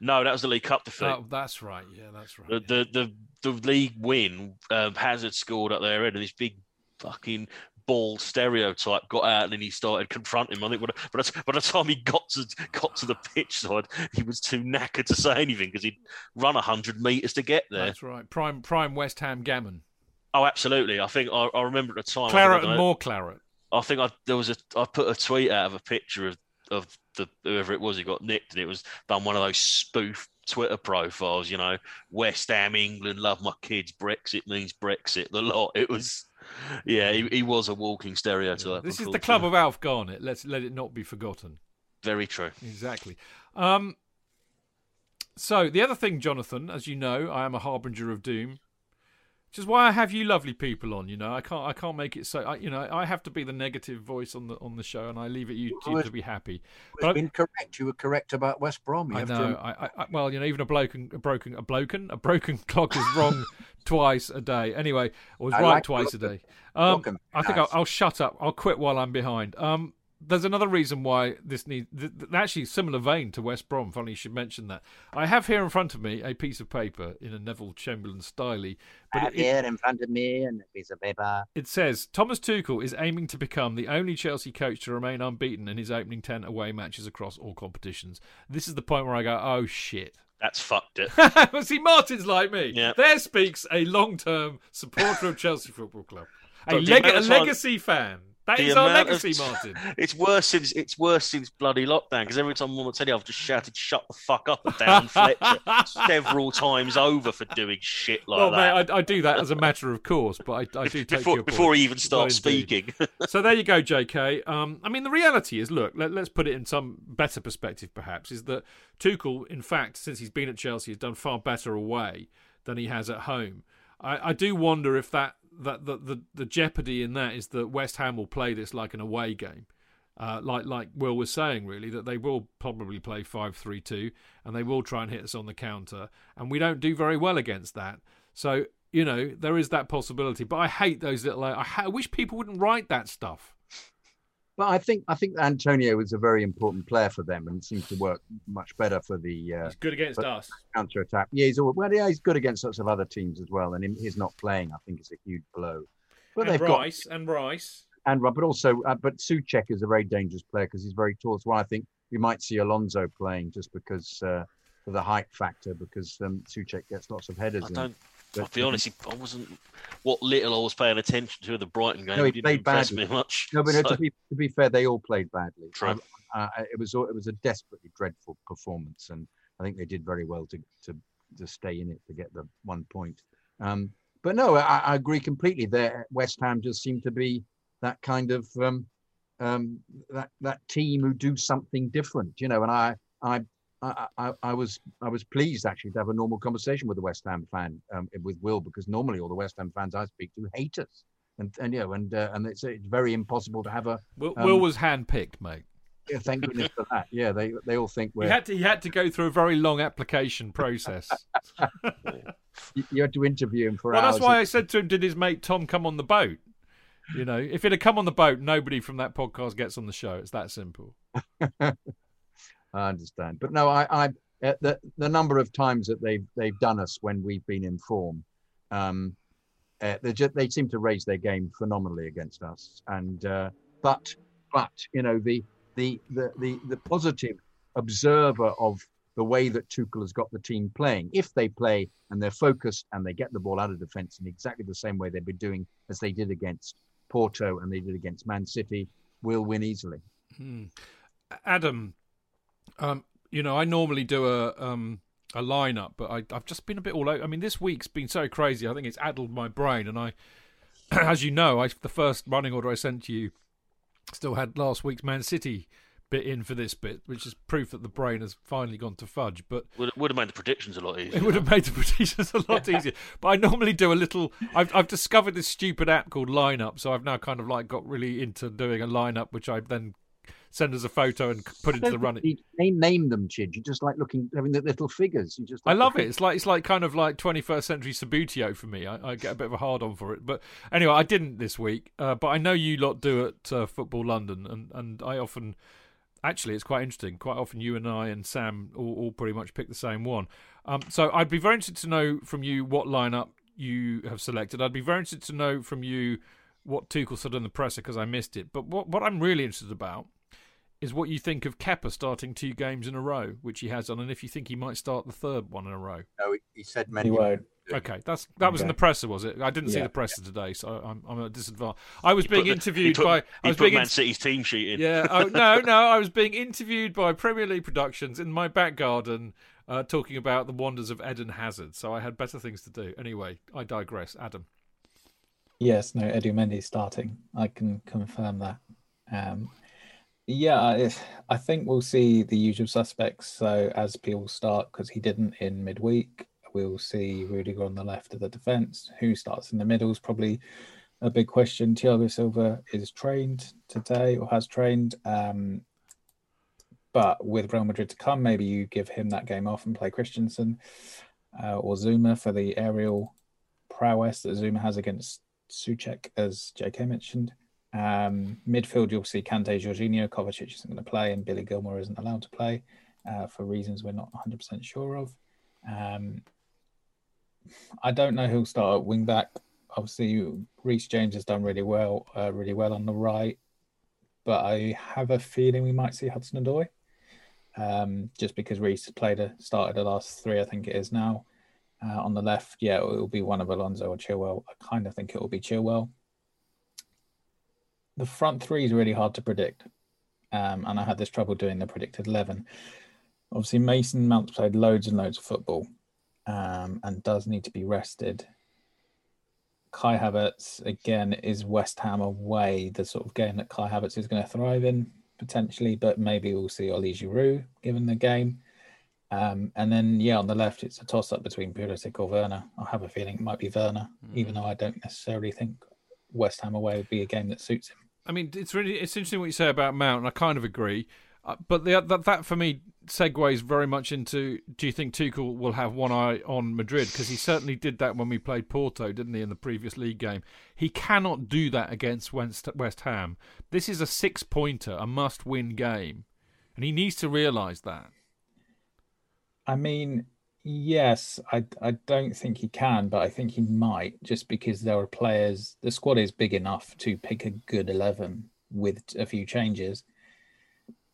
No, that was the League Cup defeat. Oh, that's right. Yeah, that's right. the, the the the league win. Um, Hazard scored at their end, and this big fucking bald stereotype got out, and then he started confronting him. I think by the, by the, time he got to got to the pitch side, he was too knackered to say anything because he'd run hundred meters to get there. That's right. Prime prime West Ham gammon. Oh, absolutely. I think I, I remember at the time. Claret and more claret. I think I there was a I put a tweet out of a picture of of the whoever it was who got nicked, and it was done one of those spoof Twitter profiles. You know, West Ham, England, love my kids. Brexit means Brexit. The lot. It was, yeah, he, he was a walking stereotype. This is the club of Alf Garnett. Let's let it not be forgotten. Very true. Exactly. Um, so the other thing, Jonathan, as you know, I am a harbinger of doom. Which is why I have you lovely people on. You know, I can't I can't make it so. I, you know, I have to be the negative voice on the on the show, and I leave it you, you to be happy. But been correct. You were correct about West Brom. You I know. To... I, I, well, you know, even a broken a broken a broken a broken clock is wrong twice a day. Anyway, or was right like twice broken. a day. Um, I think I'll, I'll, shut up. I'll quit while I'm behind. Um, there's another reason why this needs th- th- actually similar vein to West Brom. Funny you should mention that. I have here in front of me a piece of paper in a Neville Chamberlain style. But I have it, here in front of me a piece of paper. It says Thomas Tuchel is aiming to become the only Chelsea coach to remain unbeaten in his opening ten away matches across all competitions. This is the point where I go, oh shit. That's fucked it. well, see, Martin's like me. Yeah. There speaks a long-term supporter of Chelsea Football Club, a, leg- a legacy fan. That is our legacy, of, Martin. It's worse since it's worse since bloody lockdown because every time I'm on the telly, I've just shouted "shut the fuck up" and down Fletcher several times over for doing shit like well, that. Mate, I, I, do that as a matter of course, but I, I do take before, before he even starts speaking. so there you go, J.K. Um, I mean, the reality is, look, let, us put it in some better perspective. Perhaps is that Tuchel, in fact, since he's been at Chelsea, has done far better away than he has at home. I, I do wonder if that that the, the the jeopardy in that is that West Ham will play this like an away game. Uh, like like Will was saying, really, that they will probably play five three two, and they will try and hit us on the counter, and we don't do very well against that. So you know there is that possibility. But I hate those little. I, I wish people wouldn't write that stuff. But I think I think Antonio was a very important player for them and seems to work much better for the. Uh, he's good against us. Counter attack. Yeah, he's all, well. Yeah, he's good against lots of other teams as well. And him, he's not playing. I think is a huge blow. But and they've Rice got, and Rice and but also uh, but Soucek is a very dangerous player because he's very tall. So I think we might see Alonso playing just because uh, for the height factor because um, Soucek gets lots of headers. I don't. I'll be honest, I wasn't. What little I was paying attention to the Brighton game, no, he didn't played impress badly. me much. No, but so. no, to, be, to be fair, they all played badly. True. Um, uh, it was it was a desperately dreadful performance, and I think they did very well to to to stay in it to get the one point. Um, but no, I, I, agree completely. There, West Ham just seemed to be that kind of um, um, that that team who do something different, you know. And I I I, I, I, was I was pleased actually to have a normal conversation with a West Ham fan um, with Will because normally all the West Ham fans I speak to hate us and and you know and uh, and it's it's very impossible to have a. Will, um, Will was handpicked, mate. Yeah, thank goodness for that. Yeah, they they all think we're. He had to he had to go through a very long application process. you, you, had to interview him for well, hours. that's why I said to him, "Did his mate Tom come on the boat?" You know, if it had come on the boat, nobody from that podcast gets on the show. It's that simple. I understand, but no, I, I uh, the the number of times that they've they've done us when we've been in form, um, uh, they just, they seem to raise their game phenomenally against us. And uh, but but you know the the the the, the positive observer of the way that Tuchel has got the team playing. If they play and they're focused and they get the ball out of defence in exactly the same way they've been doing as they did against Porto and they did against Man City, we'll win easily. Hmm. Adam, um, you know, I normally do a um, a lineup, but I, have just been a bit all over. I mean, this week's been so crazy. I think it's addled my brain, and I, as you know, I the first running order I sent to you still had last week's Man City bit in for this bit, which is proof that the brain has finally gone to fudge. But would, would have made the predictions a lot easier. It would have made the predictions a lot easier. But I normally do a little. I've I've discovered this stupid app called Lineup, so I've now kind of like got really into doing a lineup, which I then send us a photo and put into the running. Name, name them, Chid. You just like looking, having the little figures. You just. Like I love it. It's like it's like kind of like 21st century Subbuteo for me. I, I, get a bit of a hard on for it, but anyway, I didn't this week. Uh, but I know you lot do at uh, Football London, and and I often. Actually, it's quite interesting. Quite often, you and I and Sam all, all pretty much pick the same one. Um, so I'd be very interested to know from you what lineup you have selected. I'd be very interested to know from you what Tuchel said in the presser because I missed it. But what what I'm really interested about is what you think of Kepa starting two games in a row, which he has done, and if you think he might start the third one in a row. No, he said Mendy. He won't. Okay, that's that was in the presser, was it? I didn't see the presser today, so I'm I'm at a disadvantage. I was being interviewed put, by. I was being Man City's team sheet in. Yeah, oh, no, no, I was being interviewed by Premier League Productions in my back garden, uh, talking about the wonders of Eden Hazard. So I had better things to do. Anyway, I digress. Adam. Yes, no, Edu Mendy starting. I can confirm that. Um, yeah, I, think we'll see the usual suspects. So Azpi'll start because he didn't in midweek. we'll see Rudiger on the left of the defence. Who starts in the middle is probably a big question. Thiago Silva is trained today or has trained. Um, but with Real Madrid to come, maybe you give him that game off and play Christensen uh, or Zouma for the aerial prowess that Zouma has against Soucek, as JK mentioned. Um, midfield, you'll see Kante, Jorginho, Kovacic isn't going to play, and Billy Gilmour isn't allowed to play uh, for reasons we're not 100% sure of. Um, I don't know who'll start at wing back. Obviously, Reece James has done really well, uh, really well on the right, but I have a feeling we might see Hudson Odoi, um, just because Reece has played a started the last three, I think it is now. Uh, on the left, yeah, it will be one of Alonso or Chilwell. I kind of think it will be Chilwell. The front three is really hard to predict, um, and I had this trouble doing the predicted eleven. Obviously, Mason Mount's played loads and loads of football, um, and does need to be rested. Kai Havertz again is West Ham away, the sort of game that Kai Havertz is going to thrive in potentially, but maybe we'll see Oli Giroud given the game. Um, and then, yeah, on the left, it's a toss up between Pulisic or Werner. I have a feeling it might be Werner, mm. even though I don't necessarily think West Ham away would be a game that suits him. I mean, it's really it's interesting what you say about Mount, and I kind of agree. Uh, but the, that, that for me segues very much into do you think Tuchel will have one eye on Madrid? Because he certainly did that when we played Porto, didn't he, in the previous league game? He cannot do that against West, West Ham. This is a six pointer, a must win game. And he needs to realise that. I mean, yes, I I don't think he can, but I think he might just because there are players. The squad is big enough to pick a good eleven with a few changes.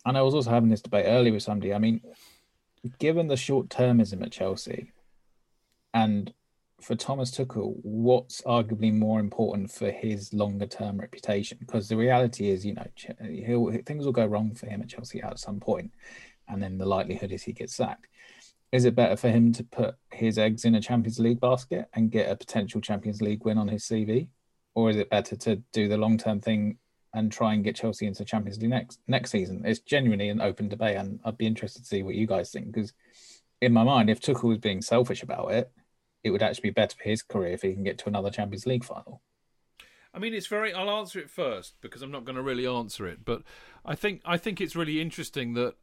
And I was also having this debate earlier with somebody. I mean, given the short termism at Chelsea, and for Thomas Tuchel, what's arguably more important for his longer term reputation? Because the reality is, you know, things will go wrong for him at Chelsea at some point, and then the likelihood is he gets sacked is it better for him to put his eggs in a Champions League basket and get a potential Champions League win on his CV, or is it better to do the long term thing and try and get Chelsea into Champions League next next season? It's genuinely an open debate, and I'd be interested to see what you guys think because in my mind, if Tuchel was being selfish about it, it would actually be better for his career if he can get to another Champions League final. I mean, it's very. I'll answer it first because I'm not going to really answer it, but I think I think it's really interesting that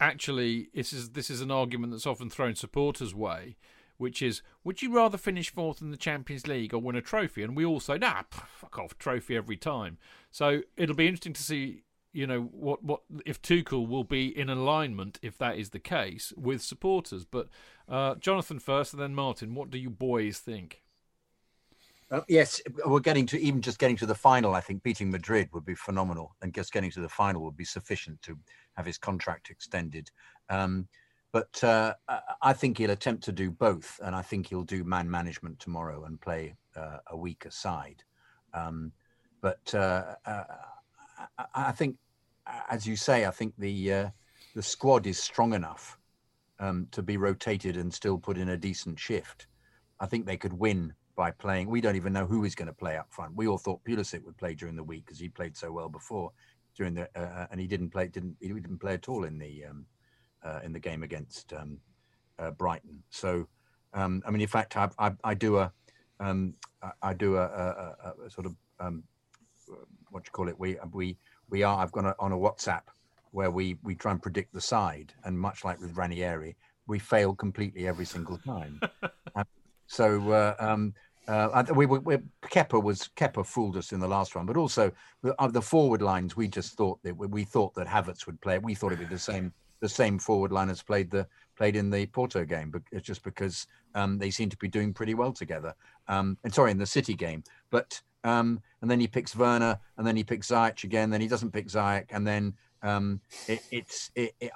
actually this is this is an argument that's often thrown supporters' way, which is would you rather finish fourth in the Champions League or win a trophy? And we all say, nah, fuck off, trophy every time. So it'll be interesting to see, you know, what what if Tuchel will be in alignment if that is the case with supporters. But uh, Jonathan first, and then Martin. What do you boys think? Uh, yes, we're getting to even just getting to the final. I think beating Madrid would be phenomenal, and just getting to the final would be sufficient to have his contract extended. Um, but uh, I think he'll attempt to do both, and I think he'll do man management tomorrow and play uh, a weaker side. Um, but uh, uh I think, as you say, I think the uh, the squad is strong enough um, to be rotated and still put in a decent shift. I think they could win by playing. We don't even know who is going to play up front. We all thought Pulisic would play during the week because he played so well before during the uh, uh, and he didn't play didn't he didn't play at all in the um, uh, in the game against um, uh, Brighton. So um, I mean, in fact, I, I, I do a um, I do a, a, a sort of um, what you call it. We we we are. I've got on a WhatsApp where we we try and predict the side, and much like with Ranieri, we fail completely every single time. so uh, um, uh, we, we, we Kepa was Kepa fooled us in the last one, but also the, uh, the forward lines. We just thought that we thought that Havertz would play. We thought it'd be the same the same forward line as played the played in the Porto game, but just because um, they seem to be doing pretty well together. Um, and sorry, in the City game, but um, and then he picks Werner, and then he picks Ziyech again. Then he doesn't pick Ziyech, and then um, it, it's it, it,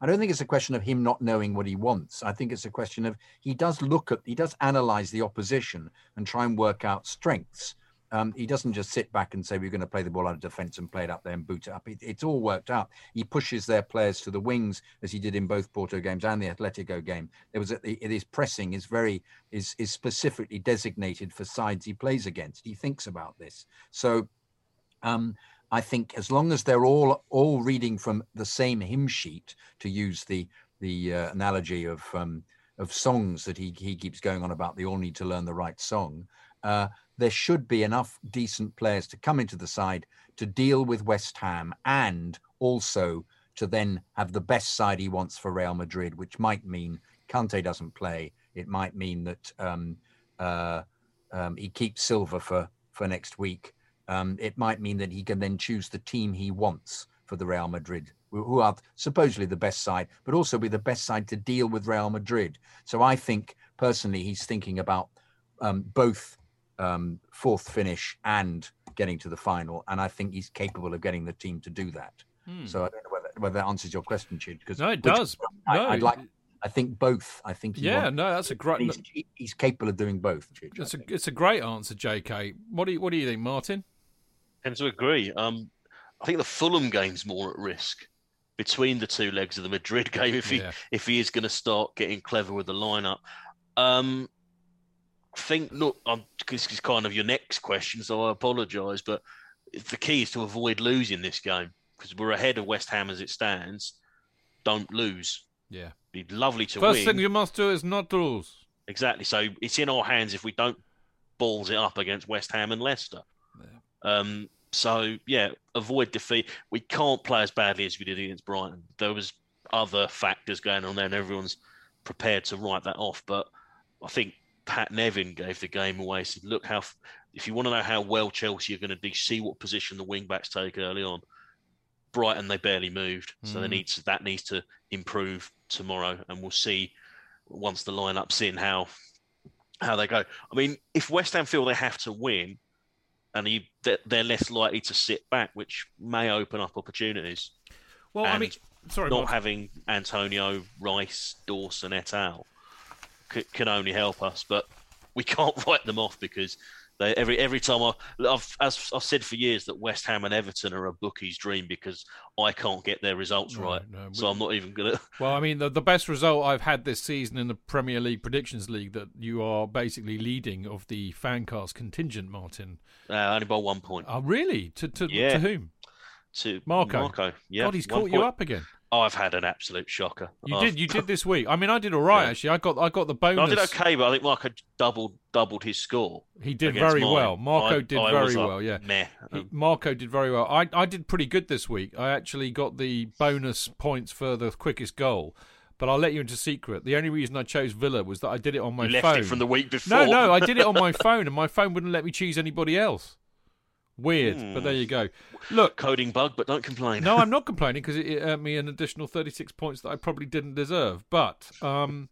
I don't think it's a question of him not knowing what he wants. I think it's a question of he does look at, he does analyze the opposition and try and work out strengths. Um, he doesn't just sit back and say we're going to play the ball out of defence and play it up there and boot it up. It, it's all worked out. He pushes their players to the wings as he did in both Porto games and the Atletico game. There was a, his pressing is very is is specifically designated for sides he plays against. He thinks about this. So um, I think as long as they're all all reading from the same hymn sheet, to use the the uh, analogy of um, of songs that he he keeps going on about. They all need to learn the right song. Uh, there should be enough decent players to come into the side to deal with West Ham and also to then have the best side he wants for Real Madrid, which might mean Kante doesn't play. It might mean that um, uh, um, he keeps Silva for for next week. Um, it might mean that he can then choose the team he wants for the Real Madrid, who are supposedly the best side, but also be the best side to deal with Real Madrid. So I think personally, he's thinking about um, both um, fourth finish and getting to the final, and I think he's capable of getting the team to do that. Hmm. So I don't know whether, whether that answers your question, Chid. Because No, it does. I, No. I'd like. I think both. I think. Yeah, wants- no, that's a great. He's, he's capable of doing both. Chid, It's a it's a great answer, J.K. What do you what do you think, Martin? Tend to agree. Um, I think the Fulham game's more at risk between the two legs of the Madrid game if he Yeah. if he is going to start getting clever with the lineup. Um, I think look, um, this is kind of your next question, so I apologise, but the key is to avoid losing this game because we're ahead of West Ham as it stands. Don't lose. Yeah. Be lovely to First win. thing you must do is not lose. Exactly. So it's in our hands if we don't balls it up against West Ham and Leicester. Um, so yeah, avoid defeat. We can't play as badly as we did against Brighton. There was other factors going on there, and everyone's prepared to write that off. But I think Pat Nevin gave the game away. Said, "Look how if you want to know how well Chelsea are going to do, see what position the wing backs take early on." Brighton they barely moved, so they Mm. needs that needs to improve tomorrow, and we'll see once the lineup's in how how they go. I mean, if West Ham feel they have to win, and you, they're, less likely to sit back, which may open up opportunities. Well, I mean, sorry, not having Antonio, Rice, Dawson, et al. c- can only help us, but we can't write them off because they, every every time I, I've as I've said for years that West Ham and Everton are a bookie's dream because I can't get their results No, right, no, so we- I'm not even gonna. Well, I mean, the, the best result I've had this season in the Premier League Predictions League that you are basically leading of the fancast contingent, Martin. Uh, only by one point. Oh, really? To to, Yeah. to whom? To Marco. Marco, yeah. God, he's one caught you up again. Oh, I've had an absolute shocker. You I've- did. You did this week. I mean, I did all right Yeah. actually. I got I got the No, bonus. I did okay, but I think Marco doubled doubled his score. He did very mine. well. Marco I- did I very was like, well. Yeah, Meh. He- Marco did very well. I I did pretty good this week. I actually got the bonus points for the quickest goal. But I'll let you into secret. The only reason I chose Villa was that I did it on my You left phone. it from the week before. No, no, I did it on my phone, and my phone wouldn't let me choose anybody else. Weird, but there you go. Look, coding bug, but don't complain. no, I'm not complaining because it, it earned me an additional 36 points that I probably didn't deserve. But um,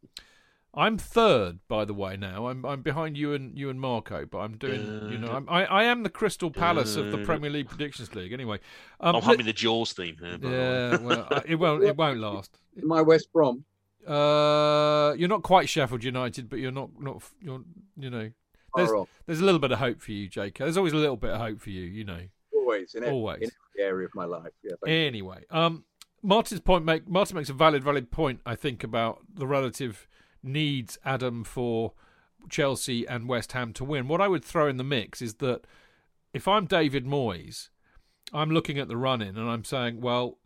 I'm third, by the way. Now I'm I'm behind you and you and Marco, but I'm doing you know I'm, I I am the Crystal Palace of the Premier League Predictions League. Anyway, um, I'm let- humming the Jaws theme here. by the way. yeah, well, I- it won't it won't last. My West Brom. Uh, you're not quite Sheffield United, but you're not not you're you know. There's, there's a little bit of hope for you, Jake. There's always a little bit of hope for you, you know. Always in every, Always. in every area of my life. Yeah. Anyway, um, Martin's point make Martin makes a valid, valid point. I think about the relative needs, Adam, for Chelsea and West Ham to win. What I would throw in the mix is that if I'm David Moyes, I'm looking at the run in and I'm saying, well,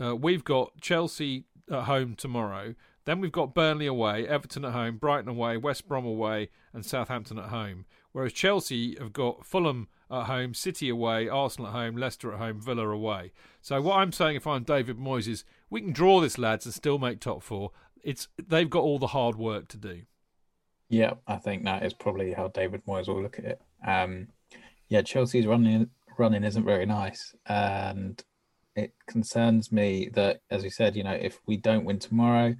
uh, we've got Chelsea at home tomorrow. Then we've got Burnley away, Everton at home, Brighton away, West Brom away, and Southampton at home. Whereas Chelsea have got Fulham at home, City away, Arsenal at home, Leicester at home, Villa away. So what I'm saying, if I'm David Moyes, is we can draw this lads and still make top four. It's they've got all the hard work to do. Yeah, I think that is probably how David Moyes will look at it. Um, yeah, Chelsea's running running isn't very nice, and it concerns me that, as you said, you know, if we don't win tomorrow,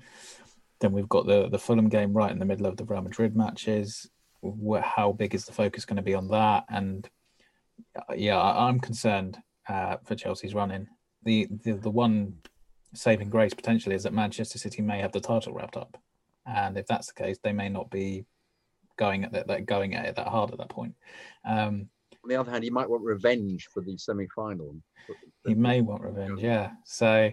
then we've got the the Fulham game right in the middle of the Real Madrid matches. How big is the focus going to be on that? And uh, yeah, I'm concerned uh, for Chelsea's running. The, the the one saving grace potentially is that Manchester City may have the title wrapped up, and if that's the case, they may not be going at that, that going at it that hard at that point. Um, On the other hand, you might want revenge for the semi-final. he may want revenge, yeah. So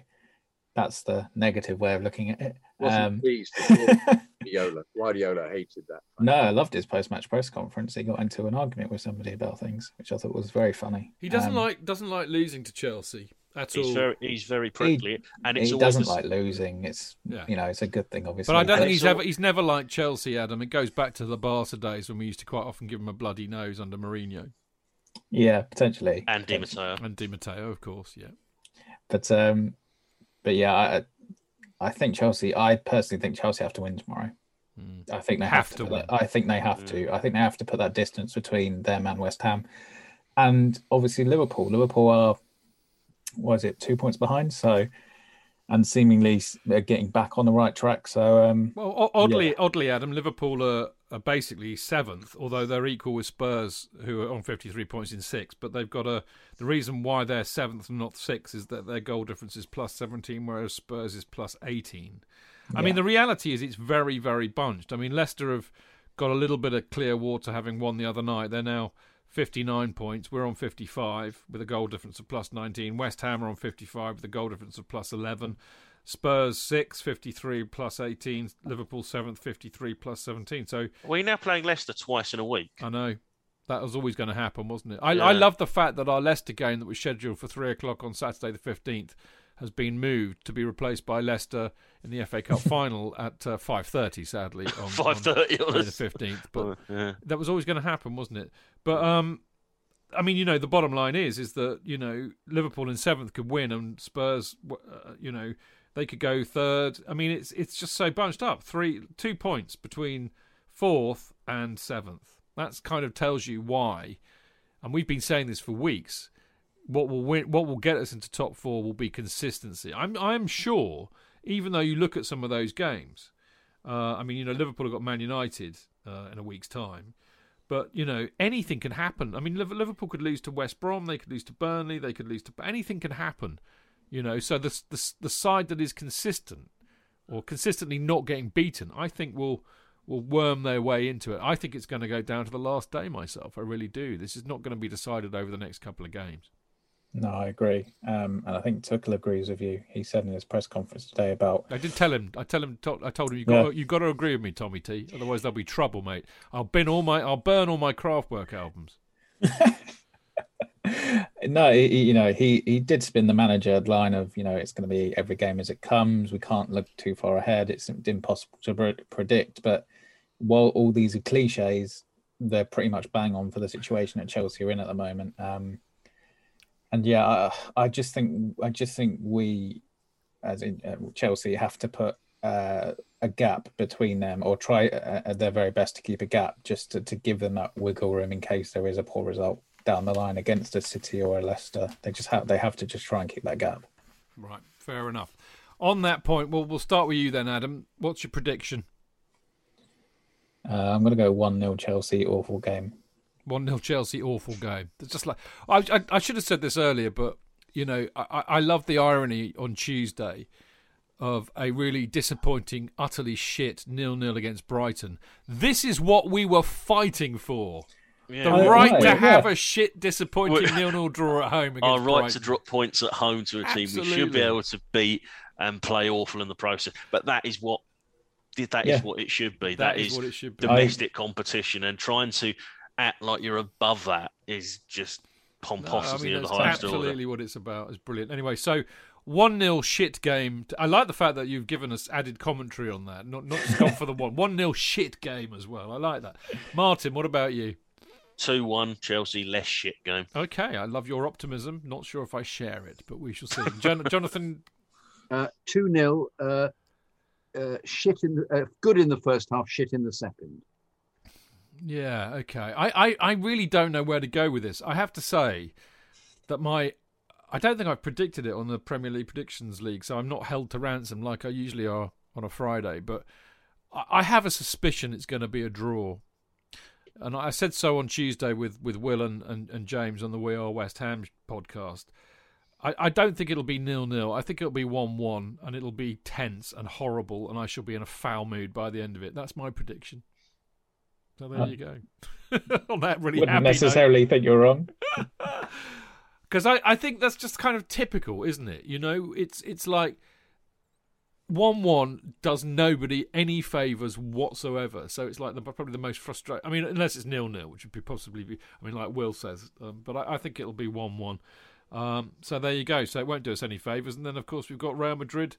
that's the negative way of looking at it. Wasn't Um, pleased. with Guardiola. Guardiola hated that. no, I loved his post-match press conference. He got into an argument with somebody about things, which I thought was very funny. He doesn't Um, like doesn't like losing to Chelsea. That's he's all. very he's very prickly, and it's he doesn't the like losing. It's Yeah. you know it's a good thing, obviously. But I don't And think he's all- ever he's never liked Chelsea, Adam. It goes back to the Barca days when we used to quite often give him a bloody nose under Mourinho Yeah, potentially. and Di Matteo. and Di Matteo, of course. Yeah, But um, but yeah, I I think Chelsea. I personally think Chelsea have to win tomorrow. I think they have, Have to. to win. that- I think they have to. I think they have to put that distance between them and West Ham, and obviously Liverpool. Liverpool are was it two points behind? So, and seemingly they're getting back on the right track. So um, Well, o- oddly, oddly, Adam, Liverpool are, are basically seventh, although they're equal with Spurs, who are on fifty-three points in sixth. But they've got a the reason why they're seventh and not sixth is that their goal difference is plus seventeen, whereas Spurs is plus eighteen. I mean, the reality is it's very, very bunched. I mean, Leicester have got a little bit of clear water, having won the other night. They're now. 59 points. We're on 55 with a goal difference of plus 19. West Ham are on 55 with a goal difference of plus 11. Spurs 6, 53 plus 18. Liverpool 7th, 53 plus 17. So We're now playing Leicester twice in a week. I know that was always going to happen, wasn't it? I, Yeah. I love the fact that our Leicester game that was scheduled for 3 o'clock on Saturday the 15th has been moved to be replaced by Leicester in the FA Cup final at uh, 5.30, sadly. On, on 5:30 on a- the 15th. But Oh, yeah. that was always going to happen, wasn't it? But um, I mean, you know, the bottom line is is that you know Liverpool in seventh could win, and Spurs, uh, you know, they could go third. I mean, it's it's just so bunched up. Three two points between fourth and seventh. That's kind of tells you why. And we've been saying this for weeks. What will win? What will get us into top four will be consistency. I'm I'm sure. Even though you look at some of those games, uh, I mean, you know, Liverpool have got Man United uh, in a week's time. But you know anything can happen. I mean, Liverpool could lose to West Brom, they could lose to Burnley, they could lose to anything can happen. You know, so the the the side that is consistent or consistently not getting beaten, I think will will worm their way into it. I think it's going to go down to the last day. Myself, I really do. This is not going to be decided over the next couple of games. no, I agree. Um, and I think Tuchel agrees with you. He said in his press conference today about I did tell him. I tell him. I told him you Yeah. got you got to agree with me, Tommy T. Otherwise, there'll be trouble, mate. I'll bin all my I'll burn all my Kraftwerk albums. no, he, you know, he he did spin the manager line of you know it's going to be every game as it comes. We can't look too far ahead. It's impossible to predict. But while all these are cliches, they're pretty much bang on for the situation at Chelsea are in at the moment. Um, and yeah, I, I just think I just think we, as in uh, Chelsea, have to put uh, a gap between them or try uh, their very best to keep a gap just to, to give them that wiggle room in case there is a poor result down the line against a City or a Leicester. They just have they have to just try and keep that gap. Right, fair enough. On that point, well, we'll start with you then, Adam. What's your prediction? Uh, I'm going to go one 0 Chelsea. Awful game. One 0 Chelsea, awful game. It's just like I, I, I should have said this earlier, but you know, I, I I love the irony on Tuesday of a really disappointing, utterly shit nil nil against Brighton. This is what we were fighting for. Yeah. The I- right I- to yeah. have a shit, disappointing nil nil draw at home against Our right Brighton. to drop points at home to a team we should be able to beat and play awful in the process. But that is what that is Yeah. what it should be. That that is is, what it should be. domestic competition, and trying to act like you're above that is just pomposity No, I mean, of the that's highest absolutely order. what it's about. It's brilliant. Anyway, so one 0 shit game. I like the fact that you've given us added commentary on that. Not not just gone for the one one 0 shit game as well. I like that. Martin, what about you? Two one Chelsea, less shit game. Okay, I love your optimism. Not sure if I share it, but we shall see. Jon- Jonathan, Uh, 2 0, uh, uh, shit in the, uh, good in the first half, shit in the second. Yeah, okay. I, I, I really don't know where to go with this. I have to say that my I don't think I've predicted it on the Premier League Predictions League, so I'm not held to ransom like I usually are on a Friday, but I, I have a suspicion it's going to be a draw. And I said so on Tuesday with, with Will and, and, and James on the We Are West Ham podcast. I, I don't think it'll be nil nil. I think it'll be one one, and it'll be tense and horrible, and I shall be in a foul mood by the end of it. That's my prediction. So there you go. on that really Wouldn't happy note. necessarily think you're wrong. because I, I think that's just kind of typical, isn't it? You know, it's it's like one one does nobody any favors whatsoever. So it's like the, probably the most frustrating. I mean, unless it's nil nil, which would be possibly be. I mean, like Will says, um, but I, I think it'll be one one. Um, so there you go. So it won't do us any favours. And then, of course, we've got Real Madrid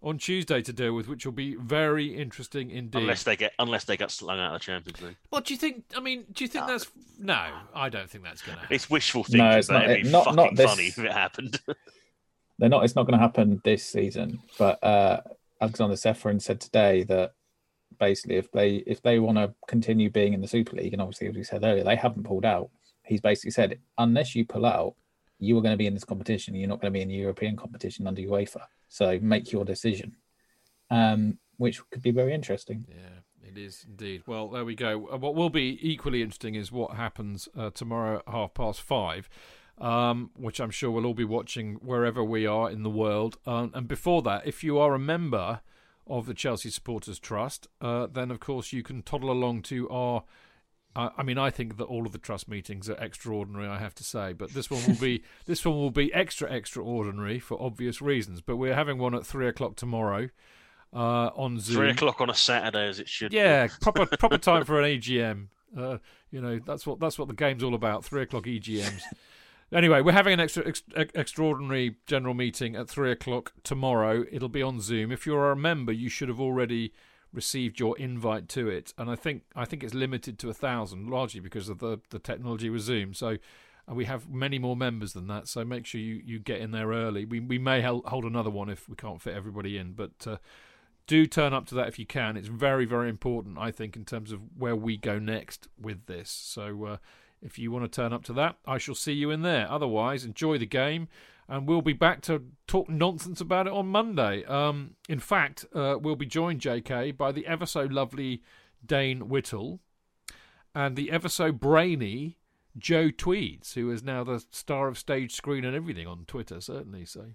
on Tuesday to deal with, which will be very interesting indeed. Unless they get unless they get slung out of the Champions League. What do you think? I mean, do you think that's no? I don't think that's going to happen. It's wishful thinking. No, it's but not- It'd be not- fucking not this- funny if it happened. They're not. It's not going to happen this season. But uh, Alexander Ceferin said today that basically, if they if they want to continue being in the Super League, and obviously as we said earlier, they haven't pulled out. He's basically said unless you pull out, you are going to be in this competition. You're not going to be in the European competition under UEFA. So make your decision, um, which could be very interesting. Yeah, it is indeed. Well, there we go. Uh, What will be equally interesting is what happens uh, tomorrow at half past five, um, which I'm sure we'll all be watching wherever we are in the world. Um, and before that, if you are a member of the Chelsea Supporters Trust, uh, then of course you can toddle along to our. I I mean, I think that all of the trust meetings are extraordinary. I have to say, but this one will be this one will be extra extraordinary for obvious reasons. But we're having one at three o'clock tomorrow uh, on Zoom. Three o'clock on a Saturday, as it should. be. Yeah, proper proper time for an AGM. Uh, you know, that's what that's what the game's all about. Three o'clock EGMs. Anyway, we're having an extra ex- ex- extraordinary general meeting at three o'clock tomorrow. It'll be on Zoom. If you're a member, you should have already received your invite to it, and I think I think it's limited to a thousand, largely because of the the technology with Zoom. So. And we have many more members than that, so make sure you, you get in there early. We we may hold another one if we can't fit everybody in, but uh, do turn up to that if you can. It's very, very important, I think, in terms of where we go next with this. So uh, if you want to turn up to that, I shall see you in there. Otherwise, enjoy the game, and we'll be back to talk nonsense about it on Monday. Um, in fact, uh, we'll be joined, JK, by the ever so lovely Dane Whittle and the ever so brainy Joe Tweeds, who is now the star of stage screen and everything on Twitter, certainly. So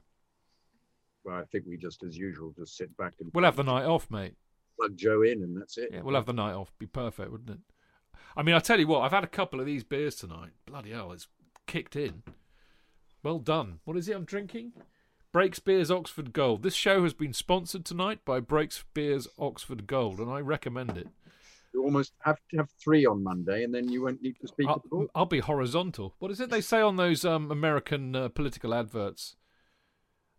Well, I think we just, as usual, just sit back and we'll have the night off, mate. plug Joe in, and that's it. Yeah, we'll have the night off. Be perfect, wouldn't it? I mean, I tell you what, I've had a couple of these beers tonight. Bloody hell, it's kicked in. Well done. What is it I'm drinking? Brakspear Oxford Gold. This show has been sponsored tonight by Breaks Beers Oxford Gold, and I recommend it. You almost have to have three on Monday, and then you won't need to speak I'll, at all. I'll be horizontal. What is it they say on those um, American uh, political adverts?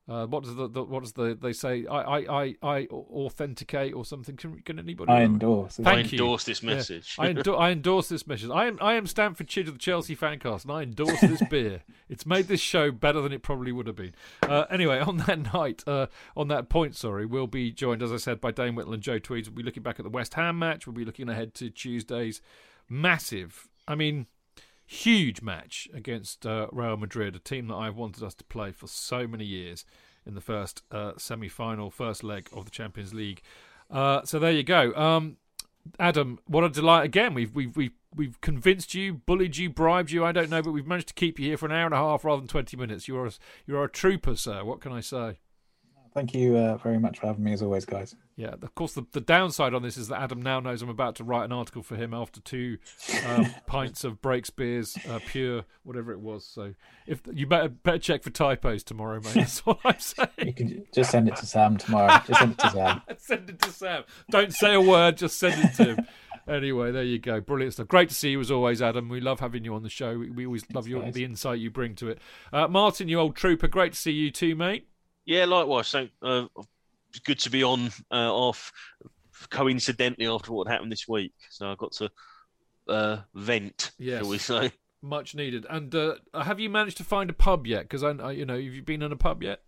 Uh, what does the, the what does the they say? I I I, I authenticate or something? Can, can anybody? I endorse. Thank I you. endorse this Yeah. message. I, endo- I endorse this message. I am I am Stamford Chidge of the Chelsea Fancast, and I endorse this beer. It's made this show better than it probably would have been. Uh, anyway, on that night, uh, on that point, sorry, we'll be joined, as I said, by Dane Whittle and Joe Tweeds. We'll be looking back at the West Ham match. We'll be looking ahead to Tuesday's massive, I mean, huge match against uh, Real Madrid, a team that I've wanted us to play for so many years in the first uh, semi-final, first leg of the Champions League. Uh, so there you go. Um, Adam, what a delight again. We've we've we've we've convinced you, bullied you, bribed you. I don't know, but we've managed to keep you here for an hour and a half rather than twenty minutes. You're a, you're a trooper, sir. What can I say? Thank you uh, very much for having me as always, guys. Yeah, of course. The, the downside on this is that Adam now knows I'm about to write an article for him after two um, pints of Brakspear, uh, pure whatever it was. So if you better better check for typos tomorrow, mate. That's all I'm saying. You can just send it to Sam tomorrow. Just send it to Sam. send it to Sam. Don't say a word, just send it to him. Anyway, there you go. Brilliant stuff. Great to see you as always, Adam. We love having you on the show. We, we always love your, guys. the insight you bring to it. Uh, Martin, you old trooper, great to see you too, mate. Yeah, likewise. So uh, it's good to be on uh, off coincidentally after what happened this week. So I got to uh, vent, Yes. shall we say? Much needed. And uh, have you managed to find a pub yet? Because I, I, you know, have you been in a pub yet?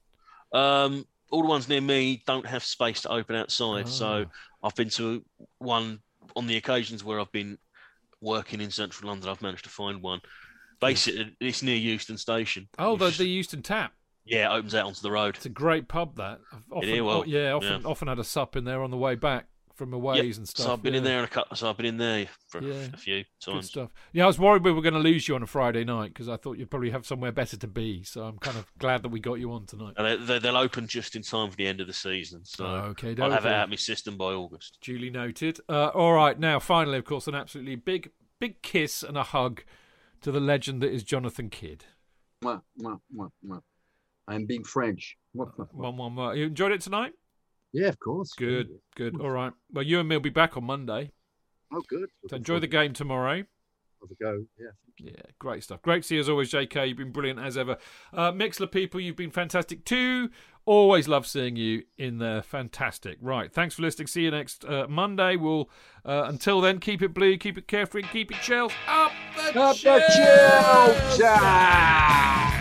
Um, all the ones near me don't have space to open outside, Ah. so I've been to one on the occasions where I've been working in central London. I've managed to find one. Basically, it's near Euston Station. Oh, the the Euston Tap. Yeah, it opens out onto the road. It's a great pub. That I've often, is, well, oh, yeah, often yeah. often had a sup in there on the way back from aways and stuff. So I've been in there and a couple. So I've been in there for Yeah. a few Good times. stuff. Yeah, I was worried we were going to lose you on a Friday night because I thought you'd probably have somewhere better to be. So I'm kind of glad that we got you on tonight. And they, they, they'll open just in time for the end of the season, so Okay, I'll have it dokie. out of my system by August. Duly noted. Uh, all right, now finally, of course, an absolutely big, big kiss and a hug to the legend that is Jonathan Kydd. Mwah, mwah, mwah, mwah. I'm being French. One, one, one. You enjoyed it tonight? Yeah, of course. Good, good. All right. Well, you and me will be back on Monday. Oh, good. So enjoy the game tomorrow. have a go. Yeah. Yeah, great stuff. Great to see you as always, JK. You've been brilliant as ever. Uh, Mixlr people, you've been fantastic too. Always love seeing you in there. Fantastic. Right. Thanks for listening. See you next uh, Monday. We'll uh, until then keep it blue, keep it carefree, keep it chill. Up the chill. Up the Chels! Chels!